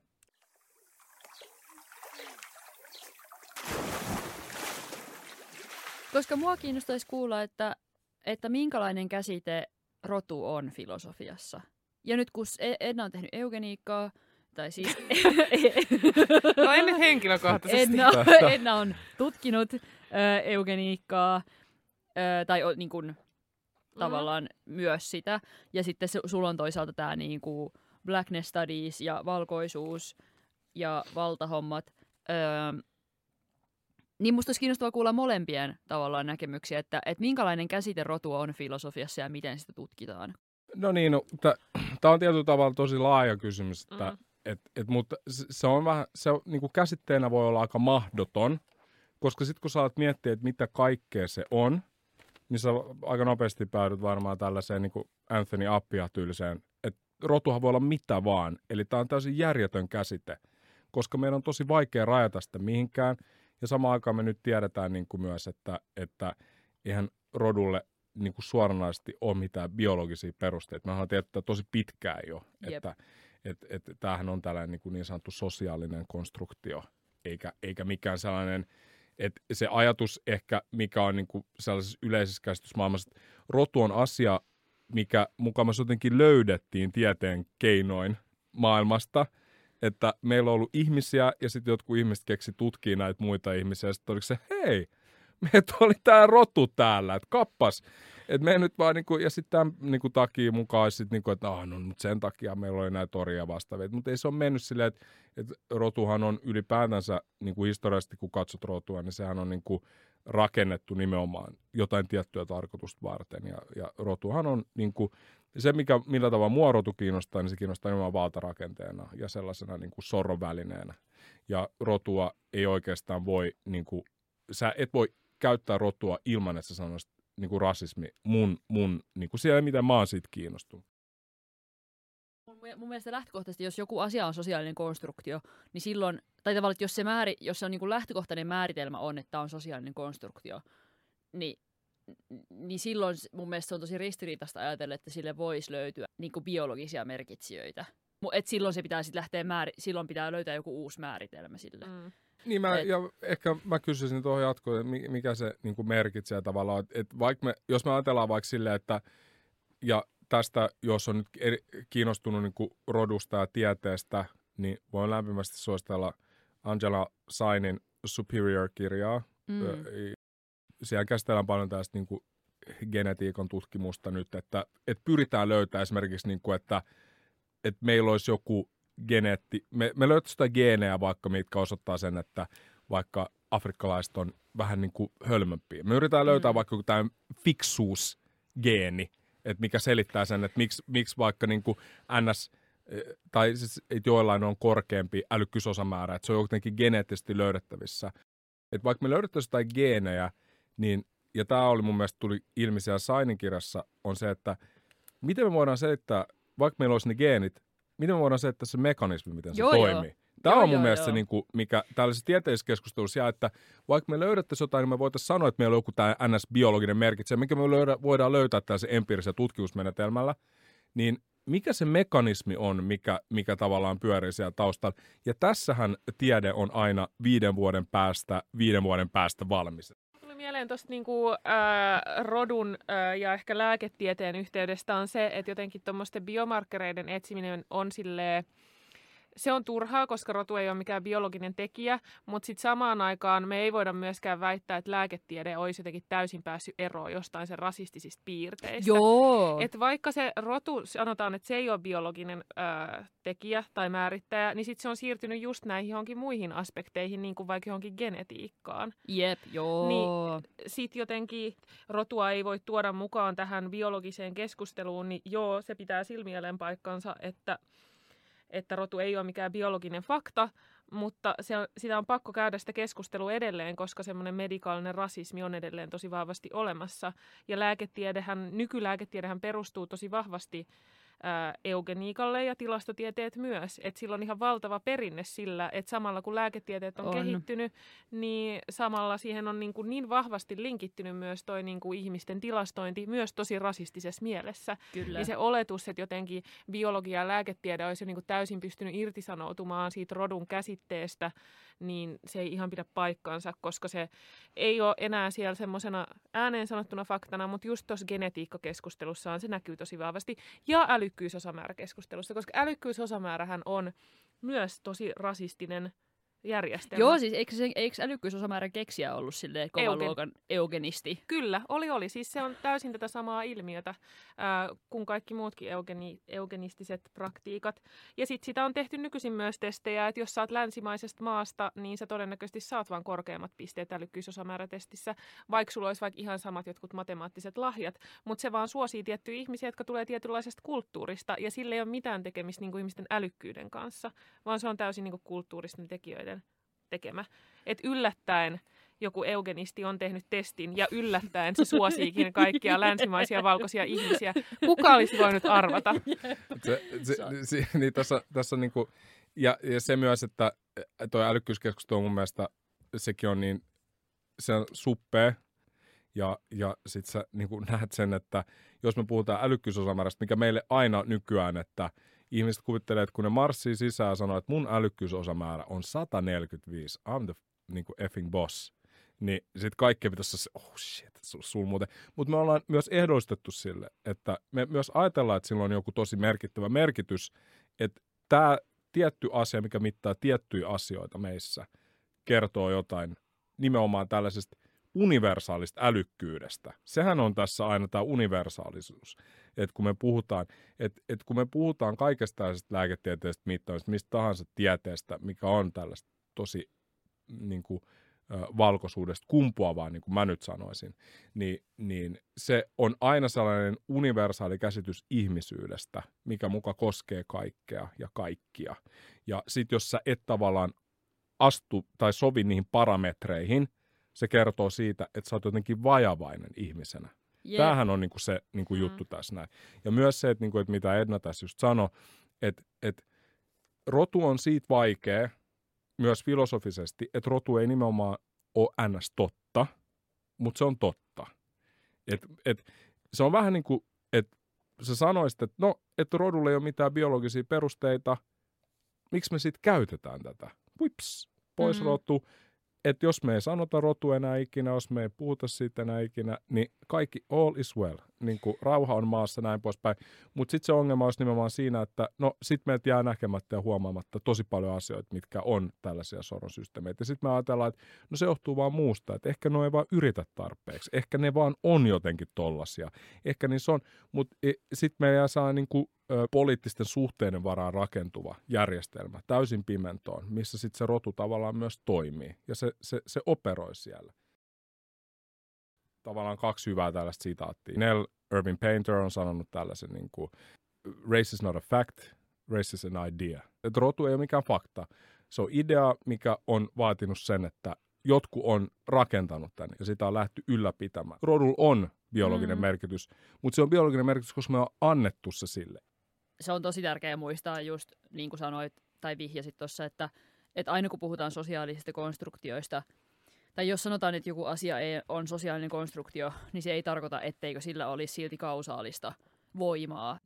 Koska mua kiinnostaisi kuulla, että, että minkälainen käsite rotu on filosofiassa. Ja nyt kun Edna on tehnyt eugeniikkaa, tai siis... <laughs> no en nyt henkilökohtaisesti. Edna, Edna on tutkinut ö, eugeniikkaa, ö, tai o, niin kuin, tavallaan mm. myös sitä. Ja sitten su- sulla on toisaalta tämä niin kuin blackness studies ja valkoisuus ja valtahommat. Öö, niin musta olisi kiinnostavaa kuulla molempien tavallaan näkemyksiä, että, että minkälainen käsite rotu on filosofiassa ja miten sitä tutkitaan. No niin, no, tämä <clears throat> on tietyllä tavalla tosi laaja kysymys, että, mm. et, et, mutta se on vähän, se on, niin kuin käsitteenä voi olla aika mahdoton, koska sitten kun sä alat miettiä, että mitä kaikkea se on, niin sä aika nopeasti päädyt varmaan tällaiseen niin kuin Anthony Appia tyyliseen, että rotuhan voi olla mitä vaan. Eli tämä on täysin järjetön käsite, koska meidän on tosi vaikea rajata sitä mihinkään. Ja samaan aikaan me nyt tiedetään niin kuin myös, että, että eihän rodulle niin kuin suoranaisesti ole mitään biologisia perusteita. Me ollaan tiedetty tosi pitkään jo, Jep. että et, et, tämähän on tällainen niin, kuin niin sanottu sosiaalinen konstruktio, eikä, eikä mikään sellainen, että se ajatus ehkä, mikä on niin kuin sellaisessa yleisessä käsitysmaailmassa, että rotu on asia, mikä mukamassa jotenkin löydettiin tieteen keinoin maailmasta, että meillä on ollut ihmisiä ja sitten jotkut ihmiset keksi tutkii näitä muita ihmisiä sitten oliko se, hei, meitä oli tämä rotu täällä, että kappas. Et me nyt vaan, niinku, ja sitten tämän niinku, takia mukaan, sit, niinku, että ah, no, mutta sen takia meillä oli näitä toria vastaavia. Mutta ei se ole mennyt silleen, että et rotuhan on ylipäätänsä niinku, historiallisesti, kun katsot rotua, niin sehän on niinku, rakennettu nimenomaan jotain tiettyä tarkoitusta varten. Ja, ja rotuhan on niinku, se, mikä, millä tavalla mua rotu kiinnostaa, niin se kiinnostaa nimenomaan valtarakenteena ja sellaisena niinku, sorrovälineenä. Ja rotua ei oikeastaan voi, niinku, sä et voi käyttää rotua ilman, että sä sanoisit niin kuin rasismi mun, mun niin kuin siellä, mitä mä oon siitä kiinnostunut. Mun, mun mielestä lähtökohtaisesti, jos joku asia on sosiaalinen konstruktio, niin silloin, tai tavallaan, että jos se, määri, jos se on niin kuin lähtökohtainen määritelmä on, että tämä on sosiaalinen konstruktio, niin, niin silloin mun mielestä se on tosi ristiriitaista ajatella, että sille voisi löytyä niin kuin biologisia merkitsijöitä. Et silloin se pitää sitten lähteä määr- silloin pitää löytää joku uusi määritelmä sille. Mm. Niin mä, Et- ja ehkä mä kysyisin tuohon jatkoon, että mi- mikä se niin kuin merkitsee tavallaan, että, että vaikka me, jos me ajatellaan vaikka silleen, että ja tästä, jos on nyt eri, kiinnostunut niin kuin rodusta ja tieteestä, niin voin lämpimästi suositella Angela Sainin Superior-kirjaa. Mm. Siellä käsitellään paljon tästä niin kuin genetiikan tutkimusta nyt, että, että pyritään löytämään esimerkiksi, niin kuin, että, että meillä olisi joku geneetti, me, me löytäisiin jotain geenejä vaikka, mitkä osoittaa sen, että vaikka afrikkalaiset on vähän niin kuin hölmömpiä. Me yritetään löytää Mm. vaikka joku tämä fiksuusgeeni, että mikä selittää sen, että miksi, miksi vaikka niin kuin NS, eh, tai siis, että joillain on korkeampi älykkyysosamäärä, että se on jotenkin geneettisesti löydettävissä. Että vaikka me löydettäisiin jotain geenejä, niin, ja tämä oli mun mielestä tuli ilmi siellä Sainin kirjassa, on se, että miten me voidaan selittää, vaikka meillä olisi ne geenit, miten me voidaan selittää se mekanismi, miten se Joo, joo. toimii. Tämä Joo, on mun joo, mielestä joo. se, niin kuin, mikä tällaisessa tieteellisessä keskustelussa jää, että vaikka me löydettäisiin jotain, niin me voitaisiin sanoa, että meillä on joku tämä NS-biologinen merkitsee, mikä me löydä, voidaan löytää tällaisen empiirisellä tutkimusmenetelmällä, niin mikä se mekanismi on, mikä, mikä tavallaan pyörii siellä taustalla. Ja tässähän tiede on aina viiden vuoden päästä, viiden vuoden päästä valmis. Tuli mieleen tuosta niinku, äh, rodun äh, ja ehkä lääketieteen yhteydestä on se, että jotenkin tuommoisten biomarkkereiden etsiminen on silleen, se on turhaa, koska rotu ei ole mikään biologinen tekijä, mutta sitten samaan aikaan me ei voida myöskään väittää, että lääketiede olisi jotenkin täysin päässyt eroon jostain sen rasistisista piirteistä. Joo. Et vaikka se rotu, sanotaan, että se ei ole biologinen ö, tekijä tai määrittäjä, niin sitten se on siirtynyt just näihin johonkin muihin aspekteihin, niin kuin vaikka johonkin genetiikkaan. Jep, joo. Niin- Sitten jotenkin rotua ei voi tuoda mukaan tähän biologiseen keskusteluun, niin joo, se pitää silmielen paikkansa, että, että rotu ei ole mikään biologinen fakta, mutta se on, sitä on pakko käydä sitä keskustelua edelleen, koska semmoinen medikaalinen rasismi on edelleen tosi vahvasti olemassa. Ja lääketiedehän, nykylääketiedehän perustuu tosi vahvasti ää, eugeniikalle ja tilastotieteet myös. Että sillä on ihan valtava perinne sillä, että samalla kun lääketieteet on, On. kehittynyt, niin samalla siihen on niin, kuin niin vahvasti linkittynyt myös toi niin kuin ihmisten tilastointi myös tosi rasistisessa mielessä. Kyllä. Niin se oletus, että jotenkin biologia ja lääketiede olisi jo niin kuin täysin pystynyt irtisanoutumaan siitä rodun käsitteestä, niin se ei ihan pidä paikkaansa, koska se ei ole enää siellä semmoisena ääneen sanottuna faktana, mutta just tuossa genetiikkakeskustelussaan se näkyy tosi vahvasti. Ja älykkyysosamääräkeskustelussa, koska älykkyysosamäärähän on myös tosi rasistinen järjestelmä. Joo, siis eikö, se, eikö älykkyysosamäärän keksijä ollut silleen kovan Eugen. luokan eugenisti? Kyllä, oli oli. Siis se on täysin tätä samaa ilmiötä ää, kuin kaikki muutkin eugeni, eugenistiset praktiikat. Ja sitten sitä on tehty nykyisin myös testejä, että jos saat länsimaisesta maasta, niin sä todennäköisesti saat vain korkeammat pisteet älykkyysosamäärätestissä, vaikka sulla olisi vaikka ihan samat jotkut matemaattiset lahjat. Mutta se vaan suosii tiettyjä ihmisiä, jotka tulee tietynlaisesta kulttuurista, ja sillä ei ole mitään tekemistä niin kuin ihmisten älykkyyden kanssa, vaan se on täysin niin kuin kulttuuristen tekijöiden tekemä. Että yllättäen joku eugenisti on tehnyt testin ja yllättäen se suosiikin kaikkia <laughs> länsimaisia valkoisia ihmisiä. Kuka olisi voinut arvata? <laughs> Se, se, se, <laughs> niin tässä, tässä on niinku, ja, ja se myös, että tuo älykkyyskeskustelu mun mielestä sekin on niin, se on suppea, ja, ja sitten sä niin näet sen, että jos me puhutaan älykkyysosamäärästä, mikä meille aina nykyään, että ihmiset kuvittelee, että kun ne marssii sisään sanoo, että mun älykkyysosamäärä on 145, I'm the niin kuin effing boss, niin sitten kaikkea pitäisi se, oh shit, sul, sul muuten. Mutta me ollaan myös ehdollistettu sille, että me myös ajatellaan, että sillä on joku tosi merkittävä merkitys, että tämä tietty asia, mikä mittaa tiettyjä asioita meissä, kertoo jotain nimenomaan tällaisesta universaalista älykkyydestä. Sehän on tässä aina tämä universaalisuus. Että kun me puhutaan, et, et kun me puhutaan kaikesta tällaisesta lääketieteestä mittaamista, mistä tahansa tieteestä, mikä on tällaista tosi niin kuin, valkoisuudesta kumpuavaa, niin kuin mä nyt sanoisin, niin, niin se on aina sellainen universaali käsitys ihmisyydestä, mikä muka koskee kaikkea ja kaikkia. Ja sitten jos sä et tavallaan astu tai sovi niihin parametreihin, se kertoo siitä, että sä oot jotenkin vajavainen ihmisenä. Yeah. Tämähän on niinku se niinku mm. juttu tässä näin. Ja myös se, että, niinku, että mitä Edna tässä just sanoi, että, että rotu on siitä vaikea, myös filosofisesti, että rotu ei nimenomaan ole ns. totta, mutta se on totta. Et, et, se on vähän niin kuin, että sä sanoisit, että no, että rodulla ei ole mitään biologisia perusteita, miksi me sitten käytetään tätä? Puips, pois mm-hmm. rotu että jos me ei sanota rotu enää ikinä, jos me ei puhuta siitä enää ikinä, niin kaikki all is well. Niin kuin rauha on maassa näin poispäin. Mutta sitten se ongelma olisi nimenomaan siinä, että no sit meiltä jää näkemättä ja huomaamatta tosi paljon asioita, mitkä on tällaisia soronsysteemeitä. Ja sitten me ajatellaan, että no se johtuu vaan muusta, että ehkä ne ei vaan yritä tarpeeksi. Ehkä ne vaan on jotenkin tollasia. Ehkä niissä on, mutta e, sitten me jää saa niin kuin ö, poliittisten suhteiden varaan rakentuva järjestelmä täysin pimentoon, missä sitten se rotu tavallaan myös toimii ja se, se, se operoi siellä. Tavallaan kaksi hyvää tällaista sitaattia. Nell Irving Painter on sanonut tällaisen, niin kuin, race is not a fact, race is an idea. Et rotu ei ole mikään fakta. Se on idea, mikä on vaatinut sen, että jotkut on rakentanut tänne ja sitä on lähty ylläpitämään. Rodul on biologinen mm. merkitys, mutta se on biologinen merkitys, koska me on annettu se sille se on tosi tärkeää muistaa just niin kuin sanoit tai vihjasit tuossa, että, että aina kun puhutaan sosiaalisista konstruktioista, tai jos sanotaan, että joku asia ei, on sosiaalinen konstruktio, niin se ei tarkoita, etteikö sillä olisi silti kausaalista voimaa.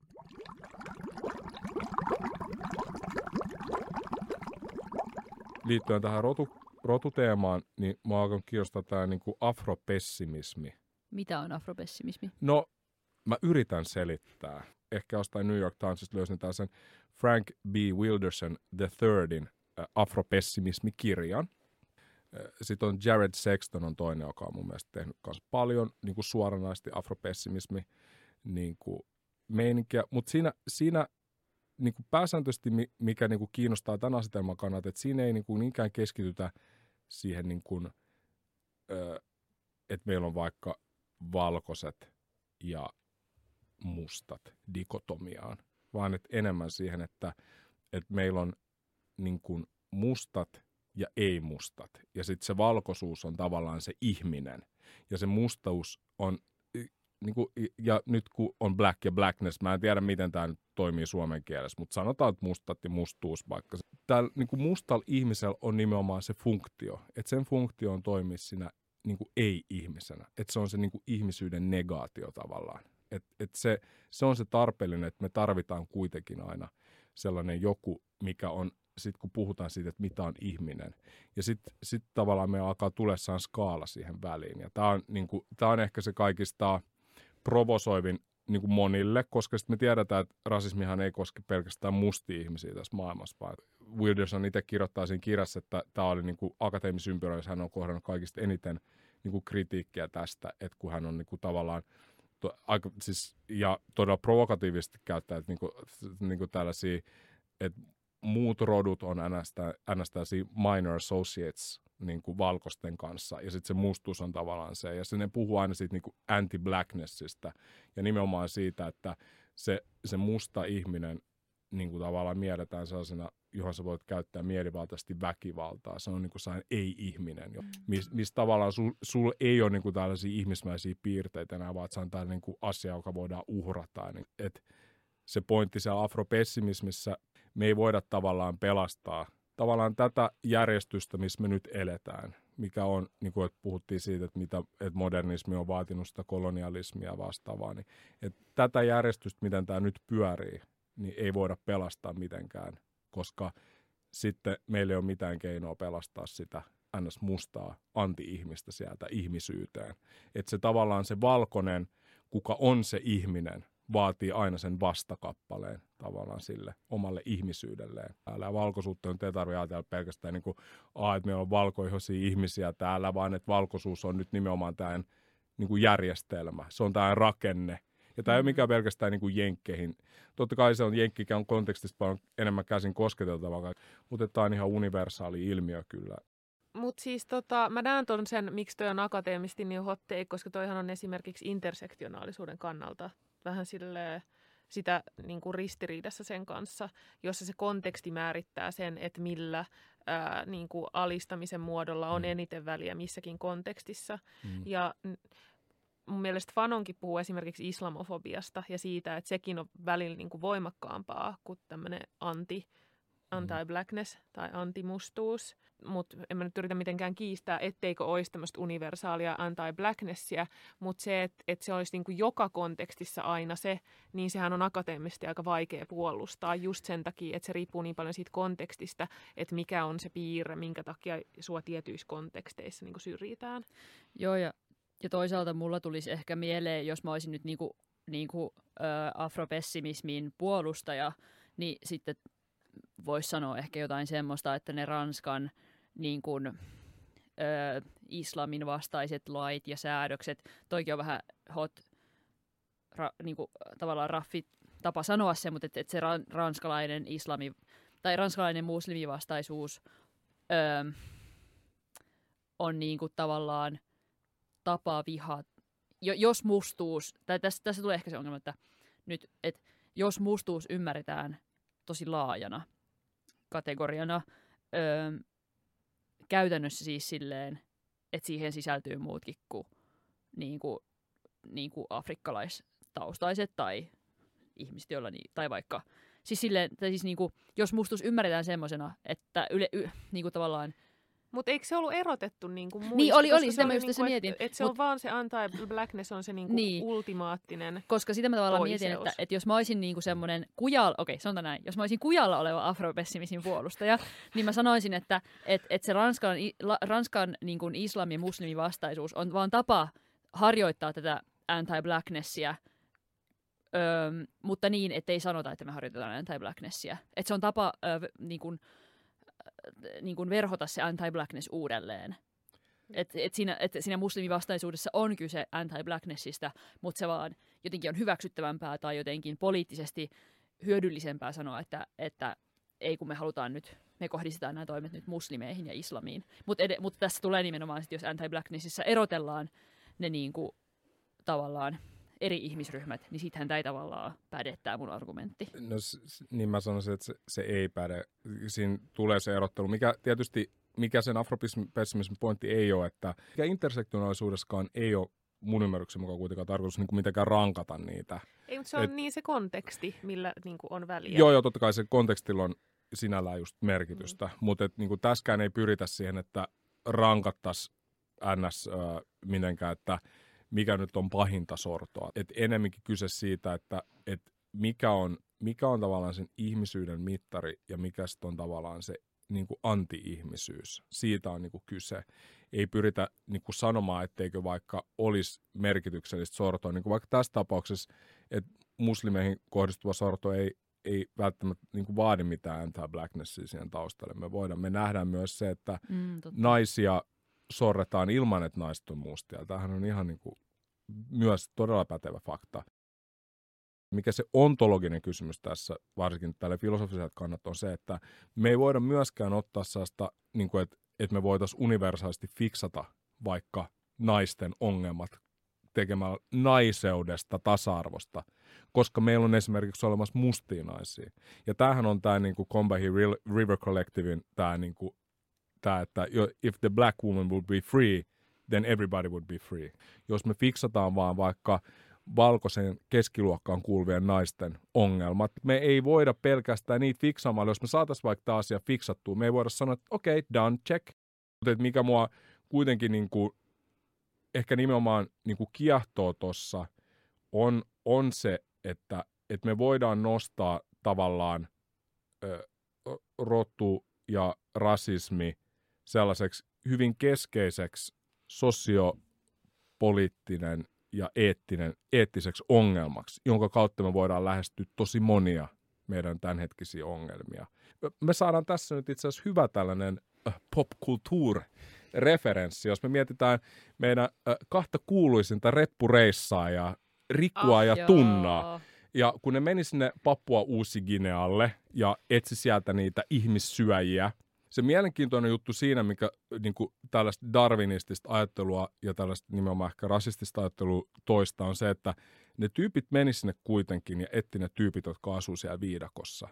Liittyen tähän rotu, rotuteemaan, niin mua alkoi kiinnostaa tämä niin kuin afropessimismi. Mitä on afropessimismi? No, mä yritän selittää ehkä jostain New York Timesista löysin sen Frank B. Wilderson äh, afropessimismi-kirjan. Sitten on Jared Sexton on toinen, joka on mun mielestä tehnyt myös paljon niin kuin suoranaisesti afropessimismi niin kuin meininkiä. Mutta siinä, siinä niin kuin pääsääntöisesti, mikä niin kuin kiinnostaa tämän asetelman kannalta, että siinä ei niin kuin niinkään keskitytä siihen, niin kuin, että meillä on vaikka valkoiset ja mustat dikotomiaan, vaan että enemmän siihen, että, että meillä on niin kuin mustat ja ei-mustat. Ja sitten se valkoisuus on tavallaan se ihminen. Ja se mustaus on, niin kuin, ja nyt kun on black ja blackness, mä en tiedä miten tämä nyt toimii suomen kielessä, mutta sanotaan, että mustat ja mustuus vaikka. Täällä niin mustalla ihmisellä on nimenomaan se funktio, että sen funktio on toimia siinä niin kuin ei-ihmisenä. Että se on se niin kuin ihmisyyden negaatio tavallaan. Et, et se, se on se tarpeellinen, että me tarvitaan kuitenkin aina sellainen joku, mikä on, sit kun puhutaan siitä, että mitä on ihminen. Ja sitten sit tavallaan me alkaa tulessaan skaala siihen väliin. Ja tämä on, niinku, on ehkä se kaikista provosoivin niin kuin monille, koska sitten me tiedetään, että rasismihan ei koske pelkästään mustia ihmisiä tässä maailmassa, vaan Wilderson itse kirjoittaa siinä kirjassa, että tämä oli niin kuin akateemisympyröissä, hän on kohdannut kaikista eniten niin kuin kritiikkiä tästä, että kun hän on niin kuin tavallaan – to, aika, siis, ja todella provokatiivisesti käyttää, että niinku, niinku tällaisia, että muut rodut on ns. minor associates niin kuin valkoisten kanssa, ja sitten se mustus on tavallaan se, ja se ne puhuu aina siitä niin kuin anti-blacknessista, ja nimenomaan siitä, että se, se musta ihminen niin kuin tavallaan mielletään sellaisena, johon sä voit käyttää mielivaltaisesti väkivaltaa. Se on niin kuin sellainen ei-ihminen, jo, missä mis tavallaan sul, sul ei ole niin kuin tällaisia ihmismäisiä piirteitä enää, vaan se on tällainen niin kuin asia, joka voidaan uhrata. Niin, et se pointti siellä afropessimismissä, me ei voida tavallaan pelastaa tavallaan tätä järjestystä, missä me nyt eletään, mikä on, niin kuin että puhuttiin siitä, että, mitä, että modernismi on vaatinut sitä kolonialismia vastaavaa, niin että tätä järjestystä, miten tämä nyt pyörii, niin ei voida pelastaa mitenkään, koska sitten meillä ei ole mitään keinoa pelastaa sitä ns. mustaa anti-ihmistä sieltä ihmisyyteen. Että se tavallaan se valkoinen, kuka on se ihminen, vaatii aina sen vastakappaleen tavallaan sille omalle ihmisyydelleen. Täällä valkoisuutta on ei tarvitse ajatella pelkästään niin kuin, a, että meillä on valkoihoisia ihmisiä täällä, vaan että valkoisuus on nyt nimenomaan tämä niin kuin järjestelmä. Se on tämä rakenne. Ja tämä ei ole mm. mikään pelkästään niin kuin jenkkeihin. Totta kai se on jenkkikään kontekstista paljon enemmän käsin kosketeltavaa, mutta tämä on ihan universaali ilmiö kyllä. Mutta siis tota, mä näen ton sen, miksi toi on akateemisesti niin hot take, koska toihan on esimerkiksi intersektionaalisuuden kannalta vähän sille sitä niin kuin ristiriidassa sen kanssa, jossa se konteksti määrittää sen, että millä ää, niin kuin alistamisen muodolla on mm. eniten väliä missäkin kontekstissa. Mm. Ja mun mielestä Fanonkin puhuu esimerkiksi islamofobiasta ja siitä, että sekin on välillä niin kuin voimakkaampaa kuin tämmöinen anti, Mm. anti-blackness tai antimustuus, mutta en mä nyt yritä mitenkään kiistää, etteikö olisi tämmöistä universaalia anti-blacknessia, mutta se, että et se olisi niinku joka kontekstissa aina se, niin sehän on akateemisesti aika vaikea puolustaa just sen takia, että se riippuu niin paljon siitä kontekstista, että mikä on se piirre, minkä takia sua tietyissä konteksteissa niinku syrjitään. Joo, ja, ja toisaalta mulla tulisi ehkä mieleen, jos mä olisin nyt niinku, niinku, ö, afropessimismin puolustaja, niin sitten voisi sanoa ehkä jotain semmoista, että ne Ranskan niin kuin, ö, islamin vastaiset lait ja säädökset, toikin on vähän hot, ra, niin kuin, tavallaan raffi tapa sanoa se, mutta että, että se ran, ranskalainen islami tai ranskalainen muslimivastaisuus ö, on niin kuin tavallaan tapa viha, jo, jos mustuus, tai tässä, tässä tulee ehkä se ongelma, että nyt, että jos mustuus ymmärretään tosi laajana kategoriana. Öö, käytännössä siis silleen, että siihen sisältyy muutkin kuin, niin kuin, niin kuin afrikkalaistaustaiset tai ihmiset, joilla niin, tai vaikka, siis silleen, tai siis niin kuin, jos mustus ymmärretään semmoisena, että yle, y, niin kuin tavallaan mutta eikö se ollut erotettu niin kuin muista? Niin oli, oli sitä mä just niinku, mietin. Että et se Mut, on vaan se anti-blackness on se niinku niin. ultimaattinen Koska sitä mä tavallaan toiseus. mietin, että, että jos mä olisin niinku semmoinen kujalla, okei okay, sanotaan näin, jos mä olisin kujalla oleva afropessimismin puolustaja, <laughs> niin mä sanoisin, että et, et se Ranskan, la, Ranskan niin kuin islamin muslimivastaisuus on vaan tapa harjoittaa tätä anti-blacknessia, Öö, mutta niin, ettei sanota, että me harjoitetaan anti-blacknessia. Että se on tapa öö, niin kuin, niin kuin verhota se anti-blackness uudelleen. Et, et siinä, et siinä muslimivastaisuudessa on kyse anti-blacknessista, mutta se vaan jotenkin on hyväksyttävämpää tai jotenkin poliittisesti hyödyllisempää sanoa, että, että ei kun me halutaan nyt, me kohdistetaan nämä toimet nyt muslimeihin ja islamiin. Mutta mut tässä tulee nimenomaan, että jos anti-blacknessissa erotellaan ne niin kuin, tavallaan eri ihmisryhmät, niin sittenhän tämä ei tavallaan päde tämä mun argumentti. No niin mä sanoisin, että se, se ei päde. Siinä tulee se erottelu, mikä tietysti, mikä sen afropessimismin pointti ei ole, että mikä intersektionaalisuudessakaan ei ole mun ymmärryksen mukaan kuitenkaan tarkoitus niin kuin mitenkään rankata niitä. Ei, mutta se on Et, niin se konteksti, millä niin kuin on väliä. Joo, joo, totta kai se kontekstilla on sinällään just merkitystä, mm. mutta et, niin kuin tässäkään ei pyritä siihen, että rankattaisiin ns. Äh, mitenkään, että mikä nyt on pahinta sortoa. Et enemmänkin kyse siitä, että et mikä, on, mikä on tavallaan sen ihmisyyden mittari ja mikä on tavallaan se niin kuin anti-ihmisyys. Siitä on niin kuin kyse. Ei pyritä niin kuin sanomaan, etteikö vaikka olisi merkityksellistä sortoa. Niin kuin vaikka tässä tapauksessa, että muslimeihin kohdistuva sorto ei, ei välttämättä niin kuin vaadi mitään anti-blacknessia siihen taustalle. Me voidaan, me nähdään myös se, että mm, naisia sorretaan ilman, että naiset on mustia. Tämähän on ihan niin kuin myös todella pätevä fakta. Mikä se ontologinen kysymys tässä, varsinkin tälle filosofiselle kannat, on se, että me ei voida myöskään ottaa sellaista, niin kuin, että, että me voitaisiin universaalisti fiksata vaikka naisten ongelmat tekemällä naiseudesta, tasa-arvosta, koska meillä on esimerkiksi olemassa mustia naisia. Ja tämähän on tämä niin Combahee River Collectivein tämä niin kuin tämä, että if the black woman would be free, then everybody would be free. Jos me fiksataan vaan vaikka valkoisen keskiluokkaan kuuluvien naisten ongelmat. Me ei voida pelkästään niitä fiksaamalla. Jos me saataisiin vaikka tämä asia fiksattua, me ei voida sanoa, että okei, okay, done, check. Mutta mikä mua kuitenkin niin kuin, ehkä nimenomaan niin kuin kiehtoo tuossa, on, on se, että, että me voidaan nostaa tavallaan ö, rotu ja rasismi sellaiseksi hyvin keskeiseksi sosiopoliittinen ja eettinen, eettiseksi ongelmaksi, jonka kautta me voidaan lähestyä tosi monia meidän tämänhetkisiä ongelmia. Me saadaan tässä nyt itse asiassa hyvä tällainen äh, pop-kulttuur-referenssi, jos me mietitään meidän äh, kahta kuuluisinta reppureissaa ja Rikkua ah, ja joo. Tunnaa. Ja kun ne meni sinne Papua Uusi-Ginealle ja etsi sieltä niitä ihmissyöjiä, se mielenkiintoinen juttu siinä, mikä niin kuin tällaista darwinistista ajattelua ja tällaista nimenomaan ehkä rasistista ajattelua toista, on se, että ne tyypit meni sinne kuitenkin ja etti ne tyypit, jotka asuu siellä viidakossa.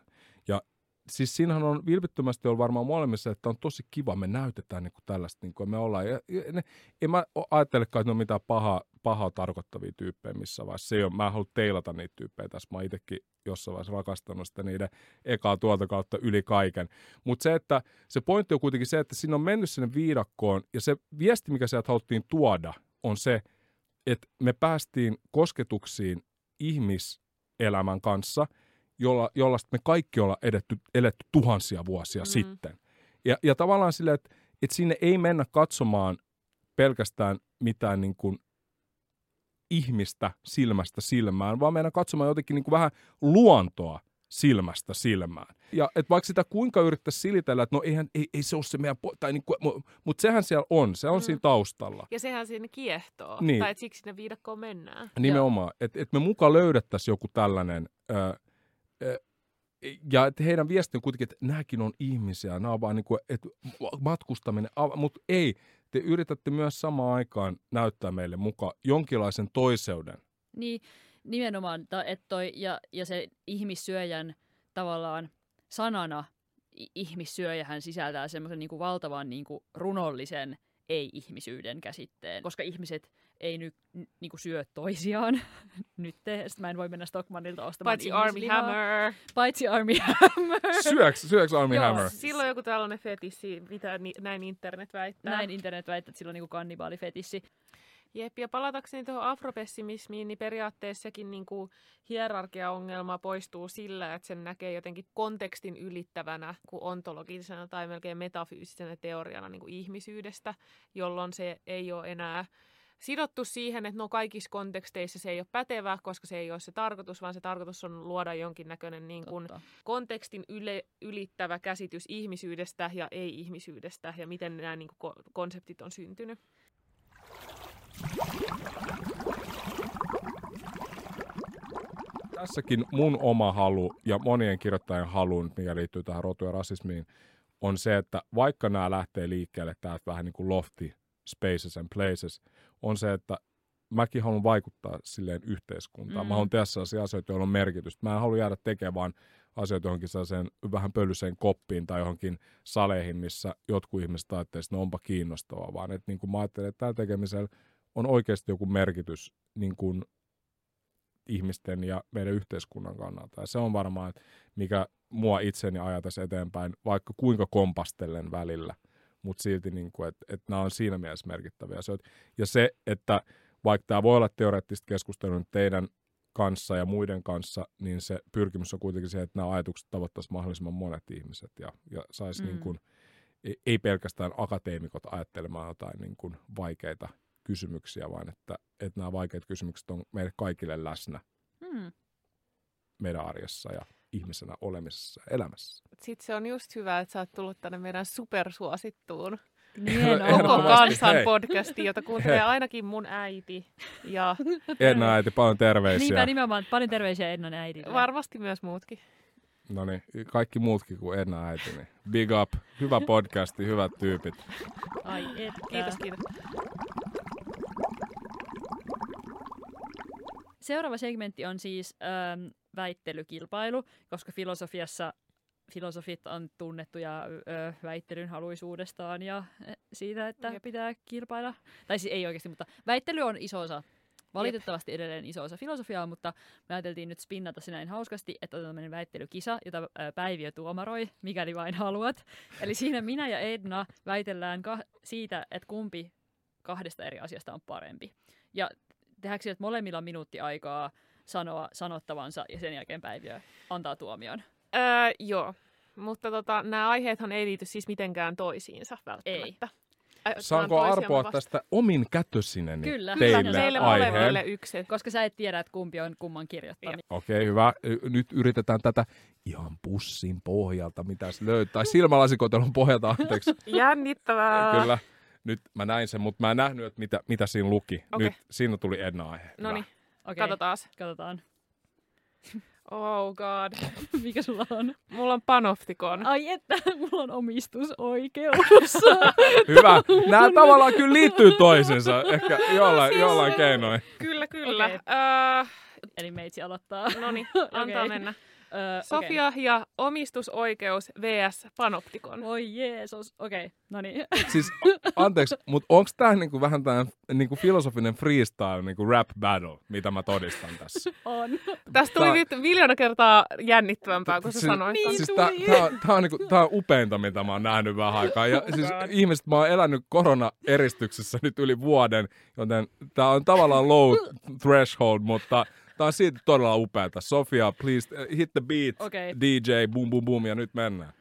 Ja siis siinähän on vilpittömästi ollut varmaan molemmissa, että on tosi kiva, me näytetään niin kuin tällaista, niin kuin me ollaan. Ja, ja ne, en mä ajattelekaan, että ne on mitään pahaa, pahaa tarkoittavia tyyppejä missä vaiheessa. Se ei ole, mä en halua teilata niitä tyyppejä tässä. Mä itsekin jossain vaiheessa rakastanut sitä niiden ekaa tuolta kautta yli kaiken. Mutta se, että se pointti on kuitenkin se, että siinä on mennyt sinne viidakkoon ja se viesti, mikä sieltä haluttiin tuoda, on se, että me päästiin kosketuksiin ihmiselämän kanssa – jolla, jolla me kaikki ollaan edetty, eletty tuhansia vuosia mm. sitten. Ja, ja tavallaan sille, että, että sinne ei mennä katsomaan pelkästään mitään niin kuin ihmistä silmästä silmään, vaan mennä katsomaan jotenkin niin kuin vähän luontoa silmästä silmään. Ja et vaikka sitä kuinka yrittäisi silitellä, että no eihän, ei, ei se ole se meidän, po- tai niin kuin, mutta sehän siellä on, se on mm. siinä taustalla. Ja sehän siinä kiehtoo, niin. tai että siksi sinne viidakkoon mennään. Nimenomaan, että et me mukaan löydettäisiin joku tällainen, ö, ja että heidän viesti on kuitenkin, että nämäkin on ihmisiä, nämä on vaan niin kuin, että matkustaminen, mutta ei, te yritätte myös samaan aikaan näyttää meille mukaan jonkinlaisen toiseuden. Niin, nimenomaan, että toi, ja, ja se ihmissyöjän tavallaan sanana ihmissyöjähän sisältää semmoisen niin valtavan niin kuin runollisen ei-ihmisyyden käsitteen, koska ihmiset ei nyt niinku syö toisiaan. <laughs> nyt Sitten mä en voi mennä Stockmannilta ostamaan Paitsi Army Hammer. Paitsi Army Hammer. Syöks, syöks Army Joo, Hammer? Silloin joku tällainen fetissi, mitä ni, näin internet väittää. Näin internet väittää, että sillä on niinku kannibaalifetissi. Jep, ja palatakseni tuohon afropessimismiin, niin periaatteessa sekin niin kuin hierarkiaongelma poistuu sillä, että sen näkee jotenkin kontekstin ylittävänä kuin ontologisena tai melkein metafyysisenä teoriana niin kuin ihmisyydestä, jolloin se ei ole enää sidottu siihen, että no kaikissa konteksteissa se ei ole pätevä, koska se ei ole se tarkoitus, vaan se tarkoitus on luoda jonkinnäköinen niin kuin kontekstin yle, ylittävä käsitys ihmisyydestä ja ei-ihmisyydestä ja miten nämä niin kuin konseptit on syntynyt. Tässäkin mun oma halu ja monien kirjoittajien halu, mikä liittyy tähän rotu- ja rasismiin, on se, että vaikka nämä lähtee liikkeelle täältä vähän niin kuin lofti spaces and places, on se, että mäkin haluan vaikuttaa silleen yhteiskuntaan. Mm. Mä haluan tehdä sellaisia asioita, joilla on merkitystä. Mä en halua jäädä tekemään asioita johonkin sellaiseen vähän pöllyseen koppiin tai johonkin saleihin, missä jotkut ihmiset ajattelevat, että ne onpa kiinnostavaa, vaan että niin kuin mä ajattelen, että tällä tekemisellä on oikeasti joku merkitys niin kuin ihmisten ja meidän yhteiskunnan kannalta. Ja se on varmaan, että mikä mua itseni ajatasi eteenpäin, vaikka kuinka kompastellen välillä, mutta silti, niin kuin, että, että nämä on siinä mielessä merkittäviä asioita. Ja se, että vaikka tämä voi olla teoreettista keskustelua teidän kanssa ja muiden kanssa, niin se pyrkimys on kuitenkin se, että nämä ajatukset tavoittaisiin mahdollisimman monet ihmiset ja, ja saisi mm. niin kuin, ei pelkästään akateemikot ajattelemaan jotain niin kuin vaikeita kysymyksiä, vaan että, että nämä vaikeat kysymykset on meille kaikille läsnä hmm. meidän arjessa ja ihmisenä olemisessa elämässä. Sitten se on just hyvä, että sä oot tullut tänne meidän supersuosittuun niin, <laughs> koko kansan Hei. podcastiin, jota kuuntelee Hei. ainakin mun äiti. Ja... <laughs> Enna äiti, paljon terveisiä. Niinpä nimenomaan, paljon terveisiä Ennan äidille. Varmasti myös muutkin. No niin, kaikki muutkin kuin Enna äiti. Niin big up, hyvä podcasti, hyvät tyypit. Ai että. Kiitos, kiitos. Seuraava segmentti on siis ähm, väittelykilpailu, koska filosofiassa filosofit on tunnettuja ö, väittelyn haluisuudestaan ja siitä, että Jep. pitää kilpailla. Tai siis ei oikeasti, mutta väittely on iso osa valitettavasti edelleen iso osa filosofiaa, mutta me ajateltiin nyt spinnata se näin hauskasti, että otetaan tämmöinen väittelykisa, jota Päiviö tuomaroi, mikäli vain haluat. Eli siinä minä ja Edna väitellään ka- siitä, että kumpi kahdesta eri asiasta on parempi. Ja tehdäänkö sille, että molemmilla on minuutti aikaa sanoa sanottavansa ja sen jälkeen Päiviö antaa tuomion. Öö, joo, mutta tota, nämä aiheethan ei liity siis mitenkään toisiinsa välttämättä. Ei. Saanko arpoa tästä omin kätösinen Kyllä. teille Kyllä, molemmille yksi. Koska sä et tiedä, että kumpi on kumman kirjoittamia. Okei, hyvä. Y- Nyt yritetään tätä ihan pussin pohjalta, mitä se löytää. Tai silmälasikotelun pohjalta, anteeksi. <laughs> Jännittävää. Kyllä. Nyt mä näin sen, mutta mä en nähnyt, että mitä, mitä siinä luki. Okei. Nyt siinä tuli Edna-aihe. No niin, Okei, katsotaan. katsotaan. <laughs> Oh god. <laughs> Mikä sulla on? Mulla on panoptikon. Ai että, <laughs> mulla on omistusoikeus. Hyvä. Nämä tavallaan kyllä liittyy toisensa. Ehkä jollain, jollain keinoin. Kyllä, kyllä. Okay. Eli meitsi aloittaa. no niin, antaa Okei. mennä. Öö, Sofia ja omistusoikeus vs. panoptikon. Voi Jeesus. Okei, okay, no niin. <laughs> Siis, anteeksi, mutta onko tämä niinku vähän tämä niinku filosofinen freestyle niinku rap battle, mitä mä todistan tässä? <laughs> on. Tästä tuli Tää- nyt miljoona kertaa jännittävämpää, kun sä Siis- sanoit. Niin. Siis tää, tää, on- tää, on niinku, tää on upeinta, mitä mä oon nähnyt vähän aikaa. Ja siis God. ihmiset, mä oon elänyt koronaeristyksessä nyt yli vuoden, joten tää on tavallaan low <laughs> threshold, mutta tää on siitä todella upeata. Sofia, please uh, hit the beat, Okei. DJ, boom boom boom, ja nyt mennään.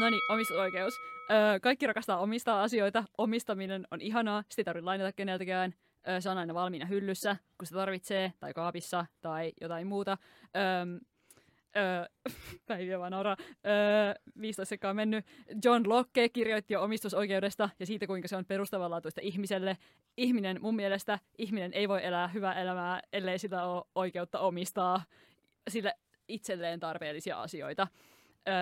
No niin, omistusoikeus. Öö, kaikki rakastaa omistaa asioita. Omistaminen on ihanaa, sitä ei tarvitse lainata keneltäkään. Öö, se on aina valmiina hyllyssä, kun se tarvitsee, tai kaapissa, tai jotain muuta. Öö, öö, päiviä <laughs> vaan nauraa. Öö, 15 sekkaa on mennyt. John Locke kirjoitti jo omistusoikeudesta ja siitä, kuinka se on perustavanlaatuista ihmiselle. Ihminen, mun mielestä, ihminen ei voi elää hyvää elämää, ellei sitä ole oikeutta omistaa sille itselleen tarpeellisia asioita. Öö,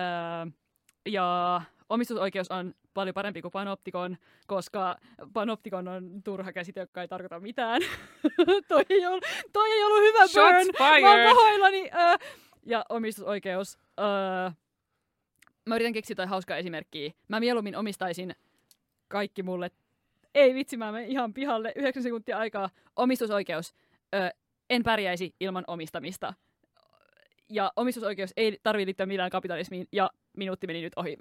ja omistusoikeus on paljon parempi kuin panoptikon, koska panoptikon on turha käsite, joka ei tarkoita mitään. <laughs> toi, ei ollut, toi ei ollut hyvä Shots burn. Mä oon fired. pahoillani. Ja omistusoikeus. Öö, mä yritän keksiä jotain hauskaa esimerkkiä. Mä mieluummin omistaisin kaikki mulle. Ei vitsi, mä menen ihan pihalle. 9 sekuntia aikaa. Omistusoikeus. Öö, en pärjäisi ilman omistamista. Ja omistusoikeus ei tarvitse liittyä millään kapitalismiin. Ja minuutti meni nyt ohi.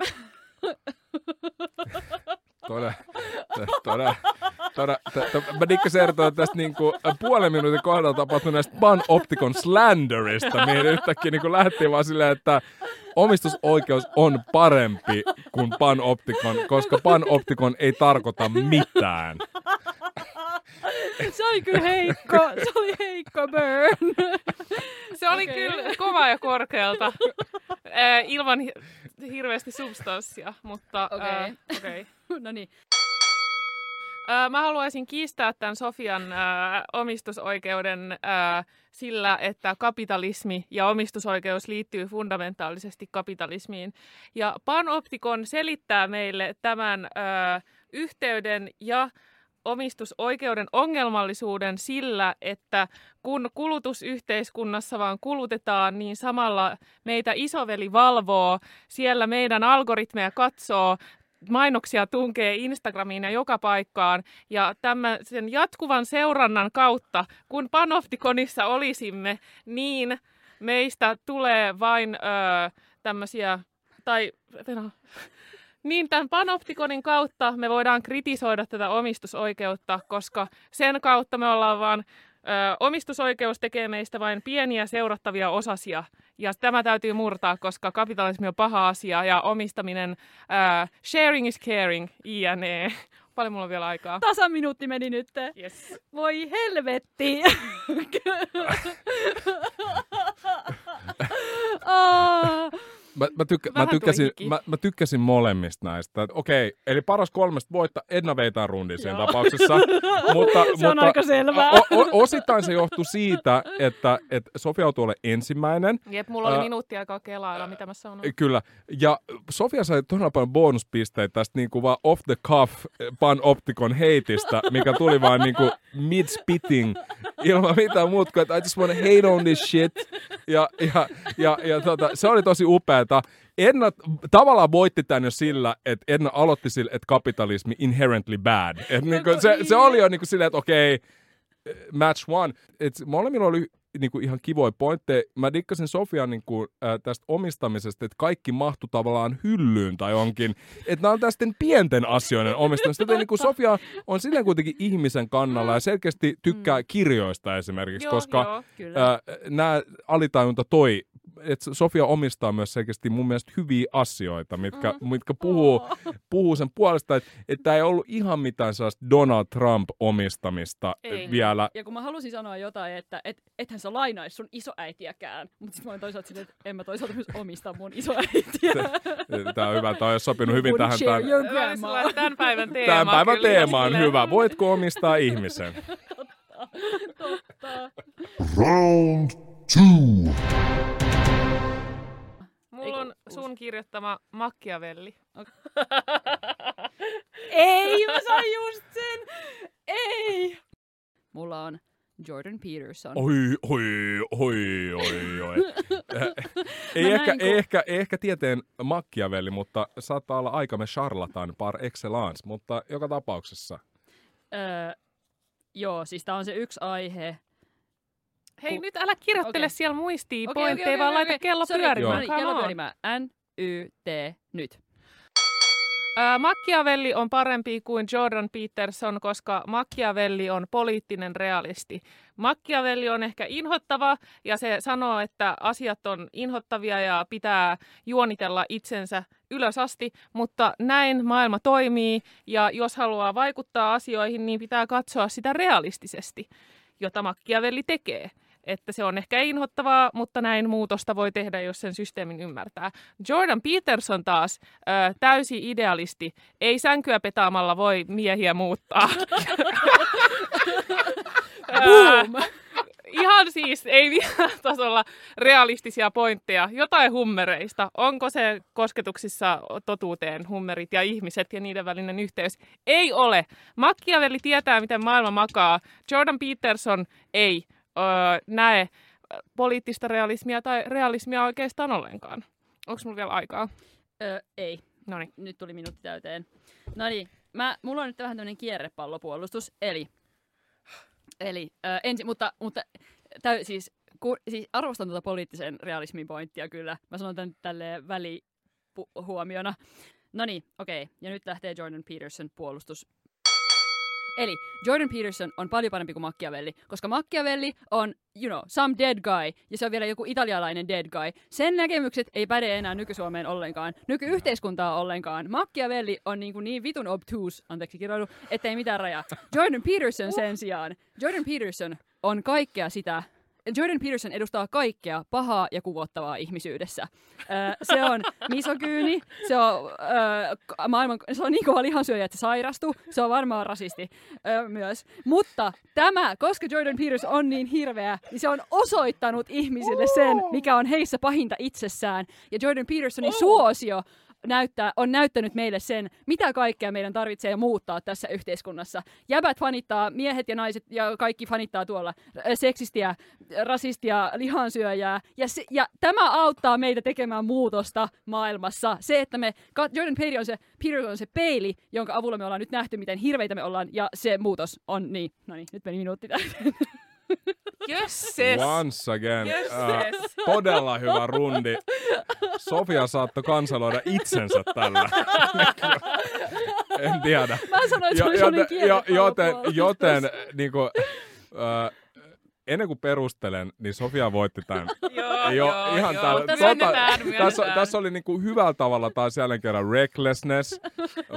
Todella, todella, mä ertoa tästä niinku puolen minuutin kohdalla tapahtuneesta Panopticon slanderista, mihin yhtäkkiä niinku lähti vaan silleen, että omistusoikeus on parempi kuin Panopticon, koska Panopticon ei tarkoita mitään. se oli kyllä heikko. Se oli heikko burn. Se oli Okei. kyllä kova ja korkealta, ilman hi- hirveästi substanssia, mutta Okei. äh, okay. no niin. Mä haluaisin kiistää tämän Sofian äh, omistusoikeuden äh, sillä, että kapitalismi ja omistusoikeus liittyy fundamentaalisesti kapitalismiin. Ja Panoptikon selittää meille tämän äh, yhteyden ja omistusoikeuden ongelmallisuuden sillä, että kun kulutusyhteiskunnassa vaan kulutetaan, niin samalla meitä isoveli valvoo, siellä meidän algoritmeja katsoo, mainoksia tunkee Instagramiin ja joka paikkaan. Ja tämän sen jatkuvan seurannan kautta, kun Panoptikonissa olisimme, niin meistä tulee vain öö, tämmöisiä, tai niin tämän Panoptikonin kautta me voidaan kritisoida tätä omistusoikeutta, koska sen kautta me ollaan vaan, ö, omistusoikeus tekee meistä vain pieniä seurattavia osasia. Ja tämä täytyy murtaa, koska kapitalismi on paha asia ja omistaminen, ö, sharing is caring, INE. <laughs> Paljon mulla on vielä aikaa. Tasan minuutti meni nyt. Yes. Voi helvetti. <laughs> <laughs> Ah. Mä, mä, tykkä, mä, tykkäsin, mä, mä tykkäsin molemmista näistä. Okei, eli paras kolmesta voittaa Edna Veitaan rundin siinä Joo. tapauksessa. <laughs> mutta, Se on mutta, aika selvää. O, o, osittain se johtui siitä, että, että Sofia joutui olemaan ensimmäinen. Jep, mulla oli Ä- minuutti aikaa kelailla, mitä mä sanon. Kyllä. Ja Sofia sai todella paljon bonuspisteitä tästä niinku vaan off the cuff panoptikon heitistä, mikä tuli vaan niinku mid-spitting ilman mitään muuta kuin, että I just wanna hate on this shit. Ja, ja, ja, ja tota, se oli tosi upeata. Edna tavallaan voitti tämän jo sillä, että Edna aloitti sillä, että kapitalismi inherently bad. Et niinku, se, se oli jo niinku silleen, että okei, match one. Et molemmilla oli niinku ihan kivoja pointteja. Mä dikkasin Sofian niinku, äh, tästä omistamisesta, että kaikki mahtu tavallaan hyllyyn tai onkin. Että nämä on tästä pienten asioiden omistamista. Että niinku Sofia on silleen kuitenkin ihmisen kannalla ja selkeästi tykkää Mm. kirjoista esimerkiksi, Joo, koska joo. Äh, nämä alitajunta toi, että Sofia omistaa myös selkeästi mun mielestä hyviä asioita, mitkä, Mm. mitkä puhuu, Oo. puhuu sen puolesta, että että ei ollut ihan mitään sellaista Donald Trump-omistamista Ei. vielä. Ja kun mä halusin sanoa jotain, että et, ethän sä lainaisi sun isoäitiäkään, mutta sitten mä olin toisaalta silleen, että en mä toisaalta myös omista mun isoäitiä. Tämä on hyvä, tämä on sopinut hyvin tähän. Tämän, Tämän päivän teema. tämän päivän kyllä, teema on hyvä. Voitko omistaa ihmisen? Totta. Round two. Mulla on Eiku, sun kirjoittama Machiavelli. <laughs> Ei, mä sain just sen. Ei. Mulla on Jordan Peterson. Oi, oi, oi, oi, oi. <laughs> Ei, ehkä, näin, ei kun- ehkä, ei ehkä tieteen Machiavelli, mutta saattaa olla aikamme charlatan par excellence, mutta joka tapauksessa. Öö, joo, siis tää on se yksi aihe. Hei, nyt älä kirjoittele Okei. siellä muistiin Okei, pointteja, okei, okei, vaan laita okei. kello Sori, pyörimään. kello pyörimään. N, Y, T, nyt. Ää, Machiavelli on parempi kuin Jordan Peterson, koska Machiavelli on poliittinen realisti. Machiavelli on ehkä inhottava ja se sanoo, että asiat on inhottavia ja pitää juonitella itsensä ylös asti, mutta näin maailma toimii ja jos haluaa vaikuttaa asioihin, niin pitää katsoa sitä realistisesti, jota Machiavelli tekee. Että se on ehkä inhottavaa, mutta näin muutosta voi tehdä, jos sen systeemin ymmärtää. Jordan Peterson taas ö, täysi idealisti. Ei sänkyä petaamalla voi miehiä muuttaa. <laughs> Boom! Ihan siis, ei millään tasolla realistisia pointteja. Jotain hummereista. Onko se kosketuksissa totuuteen hummerit ja ihmiset ja niiden välinen yhteys? Ei ole. Machiavelli tietää, miten maailma makaa. Jordan Peterson ei öö, näe poliittista realismia tai realismia oikeastaan ollenkaan. Onko mulla vielä aikaa? Öö, ei. No niin. Nyt tuli minuutti täyteen. No niin, mä, mulla on nyt vähän tämmöinen kierrepallopuolustus, eli, eli ö, ensi, mutta, mutta täy, siis, ku, siis arvostan tuota poliittisen realismin pointtia kyllä. Mä sanon tämän tälleen välihuomiona. No niin, okei. Ja nyt lähtee Jordan Peterson puolustus. Eli Jordan Peterson on paljon parempi kuin Machiavelli, koska Machiavelli on, you know, some dead guy, ja se on vielä joku italialainen dead guy. Sen näkemykset ei päde enää nyky-Suomeen ollenkaan, nykyyhteiskuntaa ollenkaan. Machiavelli on niin, kuin niin vitun obtuse, anteeksi kiroilu, ettei mitään rajaa. Jordan Peterson sen sijaan, Jordan Peterson on kaikkea sitä, Jordan Peterson edustaa kaikkea pahaa ja kuvottavaa ihmisyydessä. Öö, se on misogyyni, se on, öö, maailman, se on niin kova lihansyöjä, että se sairastuu, se on varmaan rasisti öö, myös. Mutta tämä, koska Jordan Peterson on niin hirveä, niin se on osoittanut ihmisille sen, mikä on heissä pahinta itsessään. Ja Jordan Petersonin suosio näyttää, on näyttänyt meille sen, mitä kaikkea meidän tarvitsee muuttaa tässä yhteiskunnassa. Jäbät fanittaa, miehet ja naiset ja kaikki fanittaa tuolla äh, seksistiä, rasistia, lihansyöjää. Ja, se, ja tämä auttaa meitä tekemään muutosta maailmassa. Se, että me, Jordan Peterson on se, Peterson on se peili, jonka avulla me ollaan nyt nähty, miten hirveitä me ollaan. Ja se muutos on niin. No niin, nyt meni minuutti täyteen. <laughs> Jösses! Once again. Yes, äh, yes. todella hyvä rundi. Sofia saattoi kanseloida itsensä tällä. en tiedä. Mä sanoin, että se oli joten, joten, joten niin kuin, äh, ennen kuin perustelen, niin Sofia voitti tämän. <laughs> Joo, Jo, ihan joo. täällä- Mutta tota- myönnetään, tässä, myönnetään. tässä oli niinku hyvällä tavalla taas jälleen kerran recklessness.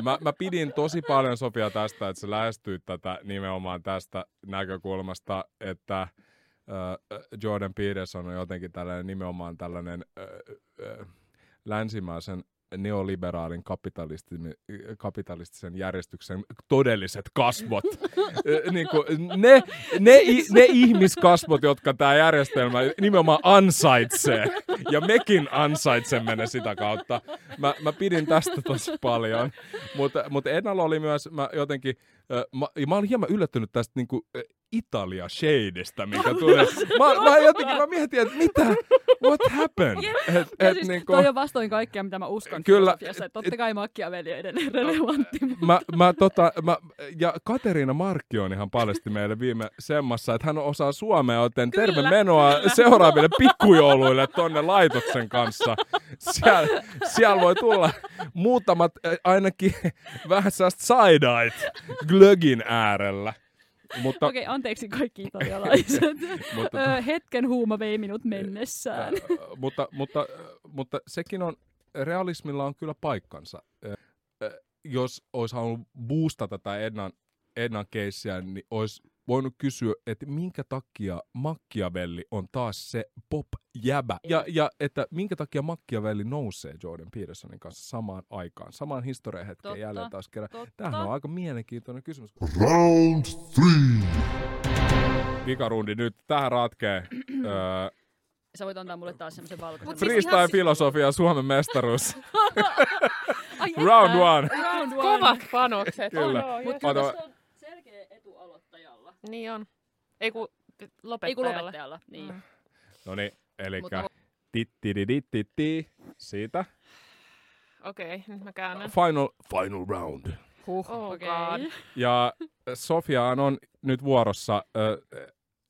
Mä, mä pidin tosi paljon Sofia tästä, että se lähestyy tätä nimenomaan tästä näkökulmasta, että äh, Jordan Peterson on jotenkin tällainen nimenomaan tällainen äh, äh, länsimaisen neoliberaalin kapitalistisen, järjestyksen todelliset kasvot. <laughs> Niin kuin ne, ne, ne ihmiskasvot, jotka tämä järjestelmä nimenomaan ansaitsee. Ja mekin ansaitsemme ne sitä kautta. Mä, mä pidin tästä tosi paljon. Mutta, mutta Ednalla oli myös, mä jotenkin, mä, mä olin hieman yllättynyt tästä niin kuin, Italia shadeista, mikä tulee. Mä, mä jotenkin mä mietin, että mitä, what happened? Et, Ja et siis niinku, toi on vastoin kaikkea, mitä mä uskon Kyllä. filosofiassa. Totta kai Machiavelli on edelleen <laughs> relevantti. mutta- mä, mä, tota, mä, ja Kateriina Markki on ihan paljasti meille viime semmassa, että hän osaa suomea, joten terve Kyllä, menoa seuraaville pikkujouluille tonne laitoksen kanssa. Siellä, siellä voi tulla muutamat ainakin <laughs> vähän sellaista side glögin äärellä. Mutta, Okei, anteeksi kaikki italialaiset. <laughs> mutta, Ö, Hetken huuma vei minut mennessään. Mutta, mutta, mutta sekin on, realismilla on kyllä paikkansa. Jos olisi halunnut boostata tätä Ednan, Ednan keissiä, niin olisi voinut kysyä, että minkä takia Machiavelli on taas se pop-jäbä. Ja, ja että minkä takia Machiavelli nousee Jordan Petersonin kanssa samaan aikaan, samaan historiahetkeen Totta, jälleen taas kerran. totta. Tämähän on aika mielenkiintoinen kysymys. Round three. Vikarundi nyt, tähän ratkee. <clears throat> öö, Sä voit antaa mulle taas semmoisen valkoisen. Siis ihan si- Freestyle-filosofia Suomen mestaruus. <laughs> Ai Round one. Round one. Kovat panokset. Kyllä. Oh, no, Mut yes. kyllä Ota- tässä on selkeä etu aloittajalla. Niin on. Ei kun Ei kun lopettajalla. lopettajalla. Niin. Mm. No niin, eli Mutta- titti siitä. Okei, nyt mä käännän. Final, final round. Huh, Oh okei. God. Ja Sofiaan on nyt vuorossa. Ö,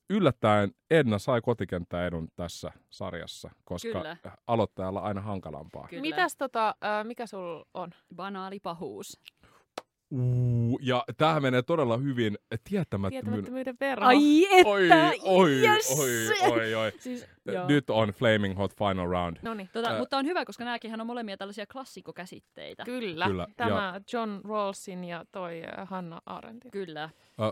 yllättäen Edna sai kotikenttää edun tässä sarjassa, koska Kyllä. aloittajalla aina hankalampaa. Kyllä. Mitäs tota, äh, mikä sul on? Banaali pahuus. Uu, ja tämähän menee todella hyvin tietämättömyyden. Tietämättömyyden verran. Ai että! Oi, oi, yes! oi, oi, oi. Siis, joo. Nyt on Flaming Hot Final Round. No niin. Tota, Ää. mutta on hyvä, koska nämäkin on molemmia tällaisia klassikkokäsitteitä. Kyllä. Kyllä, Tämä John Rawlsin ja toi äh, Hanna Arendtin. Kyllä. Ö,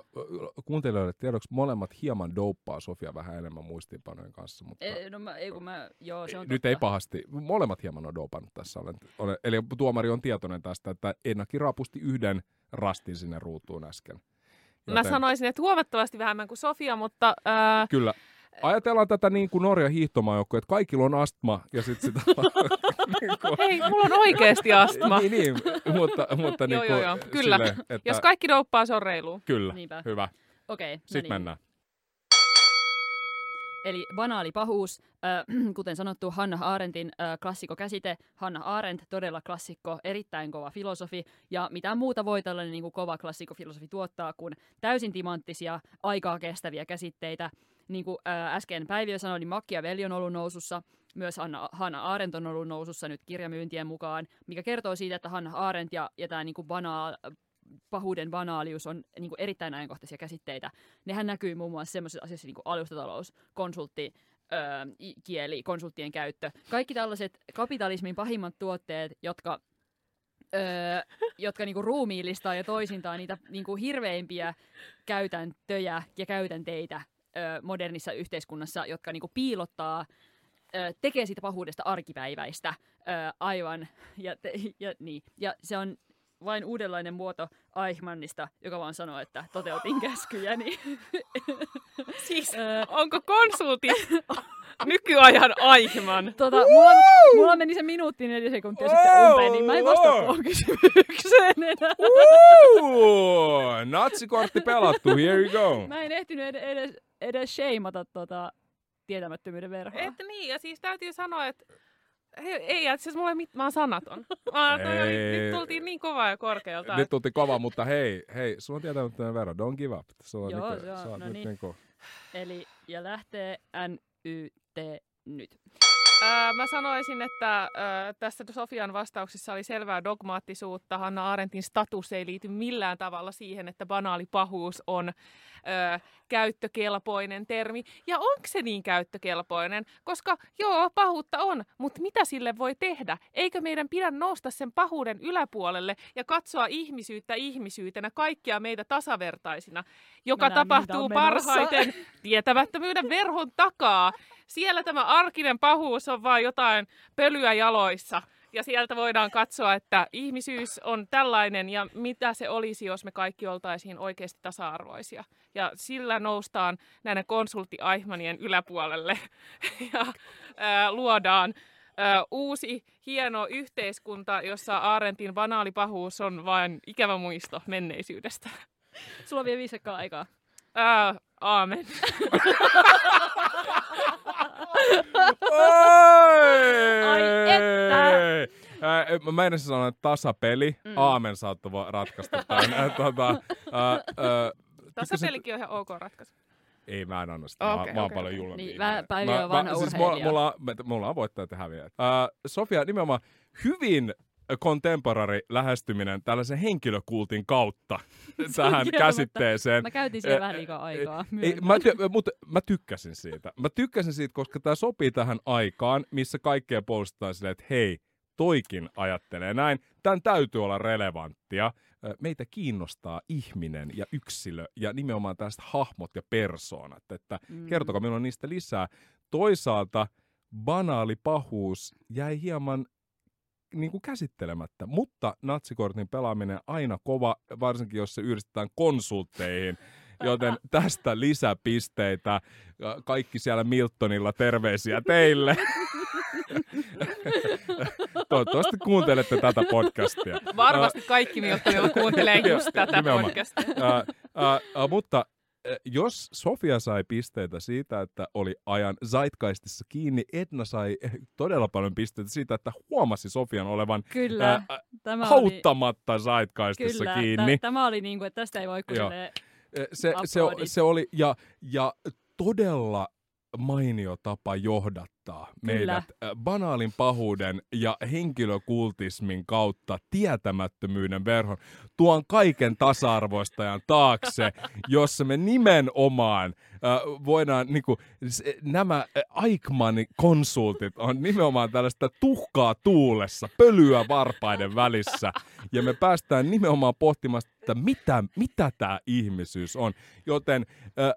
kuuntelijoille tiedoksi molemmat hieman douppaa Sofia vähän enemmän muistiinpanojen kanssa, mutta E, no mä, ei kun mä, joo se on nyt totta. ei pahasti. Molemmat hieman on dopannut tässä. Olen, olen, eli tuomari on tietoinen tästä, että Ennakin raapusti yhden rastin sinne ruutuun äsken. Mä sanoisin, että huomattavasti vähemmän kuin Sofia, mutta äh, Kyllä. Ajatellaan tätä niin kuin Norja hiihtomaajoukkoja, että kaikilla on astma ja sitten sitä... <laughs> niin kuin, hei, mulla on oikeasti astma. niin, niin, mutta, mutta niin Joo, kuin, joo, joo. Kyllä. Silleen, että, Jos kaikki douppaa, se on reilu. Kyllä, Niinpä. hyvä. Okei, no Sitten niin. mennään. Eli banaali pahuus, äh, <clears throat> kuten sanottu, Hanna Arendtin äh, klassikkokäsite. Hanna Arendt, todella klassikko, erittäin kova filosofi. Ja mitä muuta voi tällainen niin kuin kova klassikkofilosofi tuottaa kuin täysin timanttisia, aikaa kestäviä käsitteitä. Niin kuin äh, äsken Päiviö sanoi, niin Machiavelli on ollut nousussa. Myös Hanna, Hanna Arendt on ollut nousussa nyt kirjamyyntien mukaan, mikä kertoo siitä, että Hanna Arendt ja, ja tämä niin kuin banaal, pahuuden banaalius on niin kuin erittäin ajankohtaisia käsitteitä. Nehän näkyy muun muassa sellaisissa asioissa niin kuin alustatalous, konsultti, öö, kieli, konsulttien käyttö. Kaikki tällaiset kapitalismin pahimmat tuotteet, jotka, öö, jotka niinku ruumiillistaa ja toisintaa niitä niinku hirveimpiä käytäntöjä ja käytänteitä öö, modernissa yhteiskunnassa, jotka niinku piilottaa, tekee siitä pahuudesta arkipäiväistä öö, aivan. Ja, te, ja, niin. ja se on vain uudenlainen muoto Eichmannista, joka vaan sanoo, että toteutin käskyjäni. <laughs> Siis, onko konsultit <laughs> nykyajan Aichman? Tota, mulla, mulla meni se minuutti neljä sekuntia sitten Wow, umpeen, niin mä en vastaa wow. tuohon kysymykseen enää. Natsikortti pelattu, here you go. Mä en ehtinyt edes, edes, edes sheimata tota tietämättömyyden verhoa. Että niin, ja siis täytyy sanoa, että he, ei, että siis mulla ei mit, mä oon sanaton. Mä, oli, Ei. nyt tultiin niin kovaa ja korkealta. Nyt tultiin kova, mutta hei, hei, sulla on tietämättömän verran, don't give up. Sulla on Joo, nyt, joo, no nyt niin. niinku, Eli, ja lähtee NYT nyt. Mä sanoisin, että ää, tässä Sofian vastauksessa oli selvää dogmaattisuutta. Hanna Arendtin status ei liity millään tavalla siihen, että banaali pahuus on ää, käyttökelpoinen termi. Ja onko se niin käyttökelpoinen? Koska joo, pahuutta on, mutta mitä sille voi tehdä? Eikö meidän pidä nousta sen pahuuden yläpuolelle ja katsoa ihmisyyttä ihmisyytenä, kaikkia meitä tasavertaisina, joka tää tapahtuu parhaiten <laughs> tietämättömyyden verhon takaa. Siellä tämä arkinen pahuus on vain jotain pölyä jaloissa. Ja sieltä voidaan katsoa, että ihmisyys on tällainen ja mitä se olisi, jos me kaikki oltaisiin oikeasti tasa-arvoisia. Ja sillä noustaan näiden konsultti-Aichmanien yläpuolelle <laughs> ja ää, luodaan ää, uusi hieno yhteiskunta, jossa Aarentin banaali pahuus on vain ikävä muisto menneisyydestä. Sulla on vielä viisi aikaa. Ää, aamen. Ai että! Mä meinasin sanoa, että tasapeli. Mm. Aamen saattoi ratkaista tämän. Ää, tota, ää, ää, tykkäsin- Tasapelikin on ihan ok ratkaisu. Ei, mä en anna sitä. Mä, Okei, mä oon okei, paljon julmempi. Niin, mä- Päivi on vanha siis mulla, urheilija. mulla, mulla on voittajat ja häviäjät. Uh, Sofia, nimenomaan hyvin contemporary lähestyminen tällaisen henkilökultin kautta <laughs> tähän kieltämättä. käsitteeseen. Mä käytin siellä Ä, vähän liikaa aikaa. Ei, mä, ty- mutta mä tykkäsin siitä. Mä tykkäsin siitä, koska tämä sopii tähän aikaan, missä kaikkea puolustetaan silleen, että hei, toikin ajattelee näin. Tämän täytyy olla relevanttia. Meitä kiinnostaa ihminen ja yksilö ja nimenomaan tästä hahmot ja persoonat. Että Mm. kertokaa minulle niistä lisää. Toisaalta banaali pahuus jäi hieman niin kuin käsittelemättä, mutta natsikortin pelaaminen aina kova, varsinkin jos se yhdistetään konsultteihin, joten tästä lisäpisteitä. Kaikki siellä Miltonilla terveisiä teille. Toivottavasti kuuntelette tätä podcastia. Varmasti kaikki Miltonilla kuuntelee just tätä Nimenomaan. podcastia. Ää, ää, mutta jos Sofia sai pisteitä siitä, että oli ajan zeitgeistissa kiinni, Edna sai eh, todella paljon pisteitä siitä, että huomasi Sofian olevan Kyllä, ää, tämä oli, hauttamatta zeitgeistissa kyllä, kiinni. tä- tämä oli niin kuin, että tästä ei voi Se, se, Aplodit. se oli, ja, ja todella mainio tapa johdattaa Kyllä. meidät äh, banaalin pahuuden ja henkilökultismin kautta tietämättömyyden verhon tuon kaiken tasa-arvoistajan taakse, <laughs> jossa me nimenomaan äh, voidaan, niinku, se, nämä äh, Aikmanin konsultit on nimenomaan tällaista tuhkaa tuulessa, pölyä varpaiden välissä, ja me päästään nimenomaan pohtimaan, että mitä, mitä tämä ihmisyys on. Joten, äh,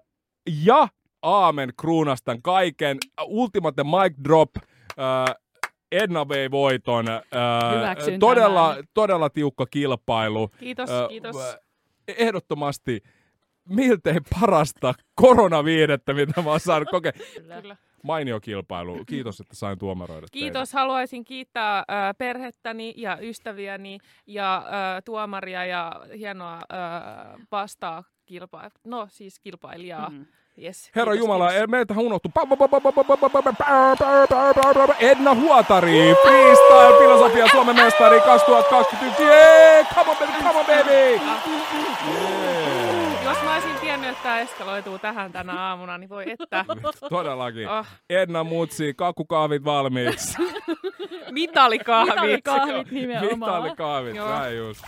ja aamen kruunastan kaiken, ultimate mic drop, äh, Edna vei voiton, äh, Hyväksyn todella, tämän. todella tiukka kilpailu. Kiitos, Ö, kiitos. ö, Ehdottomasti miltei parasta koronaviidettä, mitä mä oon saanut kokea. Kyllä. Mainio kilpailu. Kiitos, että sain tuomaroida Kiitos. Haluaisin kiittää äh, perhettäni ja ystäviäni ja äh, tuomaria ja hienoa äh, vastaa kilpa... No siis kilpailijaa. Mm. Yes. Herra kiitos, Jumala, kiitos. eh, meiltähän unohtui Edna Huotari, freestyle filosofia Suomen mestari 2020. Yeah, come on baby, come on baby. Jos mä olisin tiennyt, että tämä eskaloituu tähän tänä aamuna, niin voi että. Todellakin. Oh, Edna Mutsi, kakkukaavit valmiiksi. mitalikahvit. Mitalikahvit nimenomaan. Vitaalikaavit, Joo. näin just.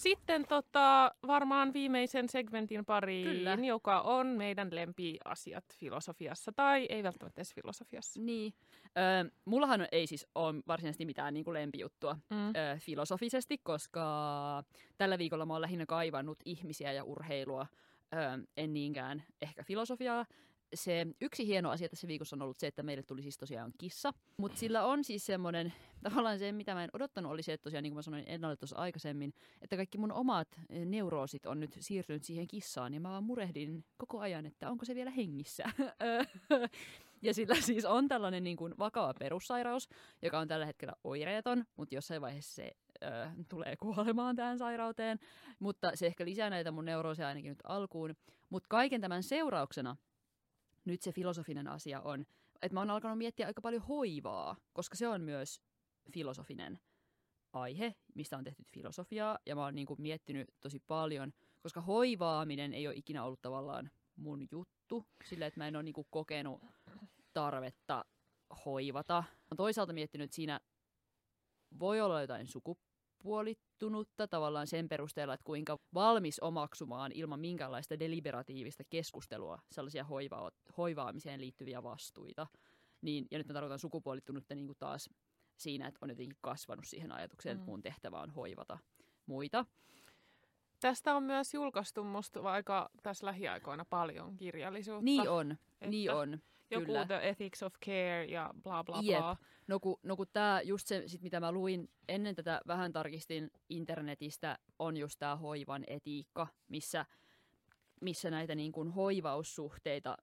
Sitten tota, varmaan viimeisen segmentin pariin, Kyllä. joka on meidän lempiasiat filosofiassa, tai ei välttämättä edes filosofiassa. Niin. Ö, mullahan ei siis ole varsinaisesti mitään niin kuin lempijuttua Mm. ö, filosofisesti, koska tällä viikolla mä oon lähinnä kaivannut ihmisiä ja urheilua, ö, en niinkään ehkä filosofiaa. Se yksi hieno asia tässä viikossa on ollut se, että meille tuli siis tosiaan kissa, mutta sillä on siis semmoinen, tavallaan se, mitä mä en odottanut, oli se, että tosiaan niin kuin mä sanoin Ennalle tuossa aikaisemmin, että kaikki mun omat eh, neuroosit on nyt siirtynyt siihen kissaan, ja mä vaan murehdin koko ajan, että onko se vielä hengissä. <laughs> ja sillä siis on tällainen niin kuin vakava perussairaus, joka on tällä hetkellä oireeton, mutta jossain vaiheessa se ö, tulee kuolemaan tähän sairauteen. Mutta se ehkä lisää näitä mun neuroosia ainakin nyt alkuun. Mutta kaiken tämän seurauksena nyt se filosofinen asia on, että mä oon alkanut miettiä aika paljon hoivaa, koska se on myös filosofinen aihe, mistä on tehty filosofiaa, ja mä oon niinku miettinyt tosi paljon, koska hoivaaminen ei ole ikinä ollut tavallaan mun juttu, sillä että mä en ole niinku kokenut tarvetta hoivata. Mä toisaalta miettinyt, että siinä voi olla jotain sukupuolittunutta tavallaan sen perusteella, että kuinka valmis omaksumaan ilman minkäänlaista deliberatiivista keskustelua sellaisia hoiva- hoivaamiseen liittyviä vastuita. Niin, ja nyt mä tarkoitan sukupuolittunutta niin kuin taas siinä, että on jotenkin kasvanut siihen ajatukseen, että Mm. mun tehtävä on hoivata muita. Tästä on myös julkaistu musta aika tässä lähiaikoina paljon kirjallisuutta. Niin on, että niin on. Joku kyllä. The Ethics of Care ja bla bla Jep. bla. No kun, no kun tämä, just se, sit mitä mä luin ennen tätä, vähän tarkistin internetistä, on just tämä hoivan etiikka, missä, missä näitä niin kuin hoivaussuhteita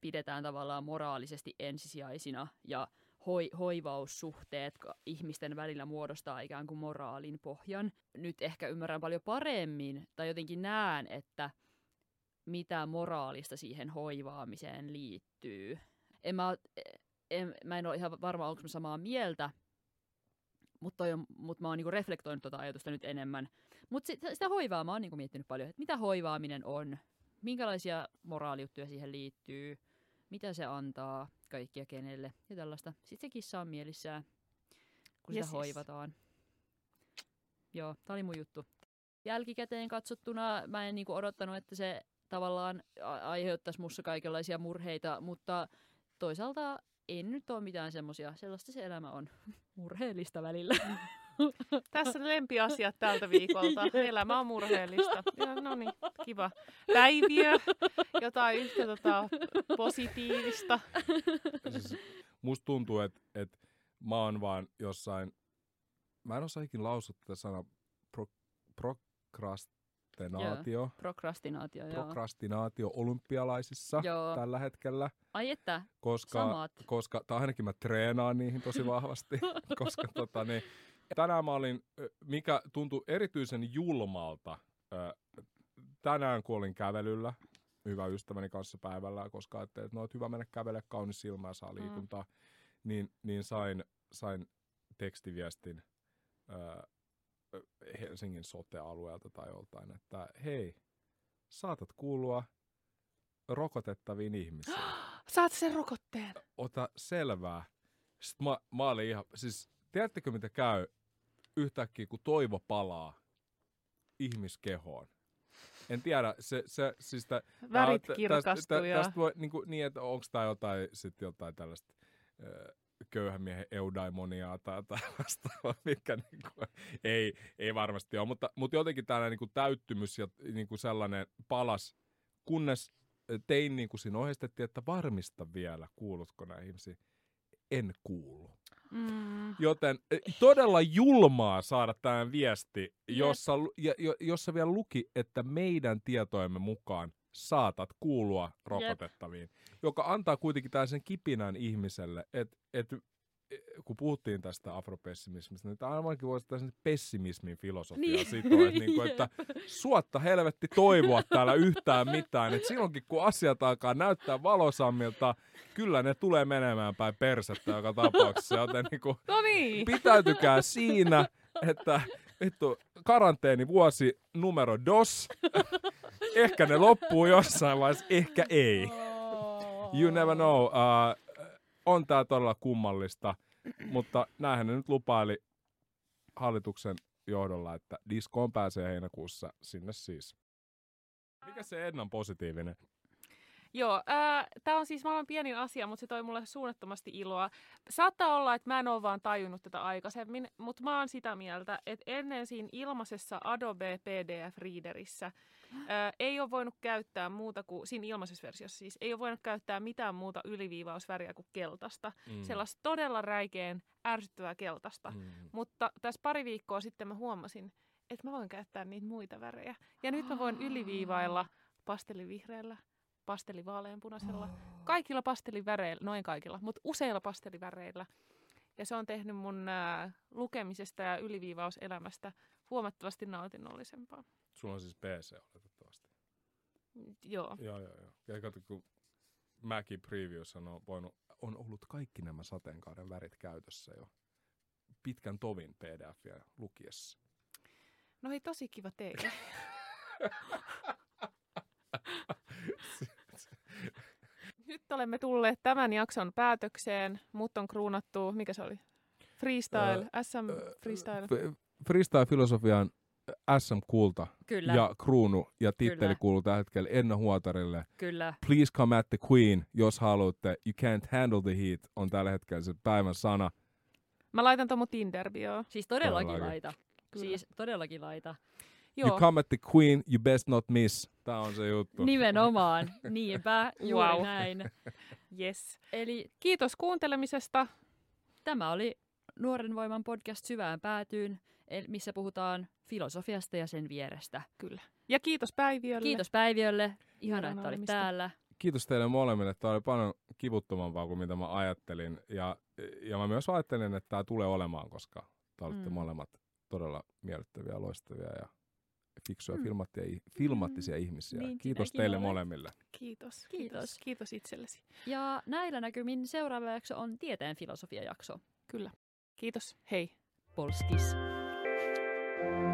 pidetään tavallaan moraalisesti ensisijaisina ja hoi, hoivaussuhteet ihmisten välillä muodostaa ikään kuin moraalin pohjan. Nyt ehkä ymmärrän paljon paremmin, tai jotenkin näen, että mitä moraalista siihen hoivaamiseen liittyy. En mä, en, mä en ole ihan varma, onko mä samaa mieltä, mutta, on, mutta mä oon niinku reflektoinut tuota ajatusta nyt enemmän. Mutta sitä hoivaa mä oon niinku miettinyt paljon, että mitä hoivaaminen on, minkälaisia moraaliuttuja siihen liittyy, mitä se antaa kaikkia kenelle ja tällaista. Sitten se kissa on mielissään, kun Yes, sitä yes. hoivataan. Joo, tää oli mun juttu. Jälkikäteen katsottuna mä en niinku odottanut, että se tavallaan aiheuttaisi mussa kaikenlaisia murheita, mutta toisaalta en nyt ole mitään semmoisia. Sellaista se elämä on. <laughs> Murheellista välillä. <laughs> Tässä lempiasiat tältä viikolta. <laughs> Elämä on murheellista. Ja, no niin, kiva. Päiviö, jotain yhtä tota, positiivista. siis musta tuntuu, että et mä oon vaan jossain, mä en osaa ikinä lausua tätä sanaa pro, prokrastinaatio, Prokrastinaatio, joo. prokrastinaatio olympialaisissa Joo. tällä hetkellä, Ai että, koska, samat. koska tai ainakin mä treenaan niihin tosi <laughs> vahvasti, koska tota, niin, tänään mä olin, mikä tuntui erityisen julmalta, tänään kun olin kävelyllä, hyvä ystäväni kanssa päivällä, koska ajattelin, että no, että hyvä mennä kävele, kaunis silmä ja saa Mm. liikuntaa, niin, niin sain, sain tekstiviestin Helsingin sote-alueelta tai joltain, että hei, saatat kuulua rokotettaviin ihmisiin <gasps> Saat sen rokotteen. ota selvää. Sitten mä, mä olin ihan, siis tiedättekö mitä käy yhtäkkiä, kun toivo palaa ihmiskehoon? En tiedä, se, se siis tä, Värit kirkastuu tästä, tästä voi, niin, kuin, niin että onko tämä jotain, sit jotain tällaista ö, köyhän miehen eudaimoniaa tai tällaista, mikä niin kuin, ei, ei varmasti ole, mutta, mutta jotenkin tällainen niin kuin täyttymys ja niin kuin sellainen palas, kunnes tein niin kuin siinä ohjeistettiin, että varmista vielä, kuulutko näihin ihmisiin. En kuulu. Mm. Joten eh, todella julmaa saada tämä viesti, jossa, ja, jossa vielä luki, että meidän tietojemme mukaan saatat kuulua rokotettaviin. Joka antaa kuitenkin tällaisen kipinän ihmiselle, että et, eh, kun puhuttiin tästä afropessimismistä, niin tämä ainakin voisi tällaisen pessimismin filosofia niin. sitoa, että, niin kuin, <laughs> että suotta helvetti toivoa täällä yhtään mitään. Et silloinkin kun asiat alkaa näyttää valosammilta, kyllä ne tulee menemään päin persettä joka tapauksessa. Joten niin kuin, No niin. pitäytykää siinä, että vittu, karanteenivuosi numero dos. <laughs> ehkä ne loppuu jossain vaiheessa, ehkä ei. You never know. Uh, on tää todella kummallista, mutta näinhän ne nyt lupaili hallituksen johdolla, että diskoon pääsee heinäkuussa sinne siis. Mikä se Ednan positiivinen? Joo, tämä on siis maailman pienin asia, mutta se toi mulle suunnattomasti iloa. Saattaa olla, että mä en ole vaan tajunnut tätä aikaisemmin, mutta mä oon sitä mieltä, että ennen siinä ilmaisessa Adobe PDF-readerissä <gasps> ää, ei ole voinut käyttää muuta kuin, siinä ilmaisessa versiossa siis, ei ole voinut käyttää mitään muuta yliviivausväriä kuin keltaista. Mm. Sellaista todella räikeän ärsyttävää keltaista. Mm. Mutta tässä pari viikkoa sitten mä huomasin, että mä voin käyttää niitä muita värejä. Ja nyt mä voin yliviivailla pastellivihreällä, pastellivaaleanpunaisella, kaikilla pastelliväreillä, noin kaikilla, mutta useilla pastelliväreillä. Ja se on tehnyt mun ää, lukemisesta ja yliviivauselämästä huomattavasti nautinnollisempaa. Sulla on siis PC oletettavasti. Joo. Joo, joo, joo. Ja kato, kun mäkin previews on, voinut, on ollut kaikki nämä sateenkaaren värit käytössä jo pitkän tovin pdf lukiessa. No hei, tosi kiva teille. <laughs> Nyt olemme tulleet tämän jakson päätökseen. Mut on kruunattu, mikä se oli? Freestyle, SM Freestyle. F- Freestyle-filosofian SM-kulta Kyllä, ja kruunu ja titteli Kyllä. kuuluu tällä hetkellä Enna Huotarille. kyllä. Please come at the queen, jos haluatte. You can't handle the heat on tällä hetkellä se päivän sana. Mä laitan tuon mun Tinder-bioon. Siis todellakin Todellakin. laita. Kyllä. Siis todellakin laita. Joo. You come at the queen, you best not miss. Tämä on se juttu. Nimenomaan. Niinpä, <laughs> juuri Wow. näin. <laughs> Yes. Eli Kiitos kuuntelemisesta. tämä oli Nuoren voiman podcast Syvään päätyyn, missä puhutaan filosofiasta ja sen vierestä. Kyllä. Ja kiitos Päiviölle. Kiitos Päiviölle. Ihana, että olit täällä. kiitos teille molemmille. Tämä oli paljon kivuttomampaa kuin mitä mä ajattelin. Ja, ja mä myös ajattelin, että tämä tulee olemaan, koska te olette Mm. molemmat todella miellyttäviä, loistavia ja fiksuja, Mm. filmattia, filmattisia ihmisiä. Niin kiitos teille olet. molemmille. Kiitos. Kiitos. Kiitos itsellesi. Ja näillä näkymin seuraava jakso on tieteen filosofia-jakso. Kyllä. Kiitos. Hei. Polskis. thank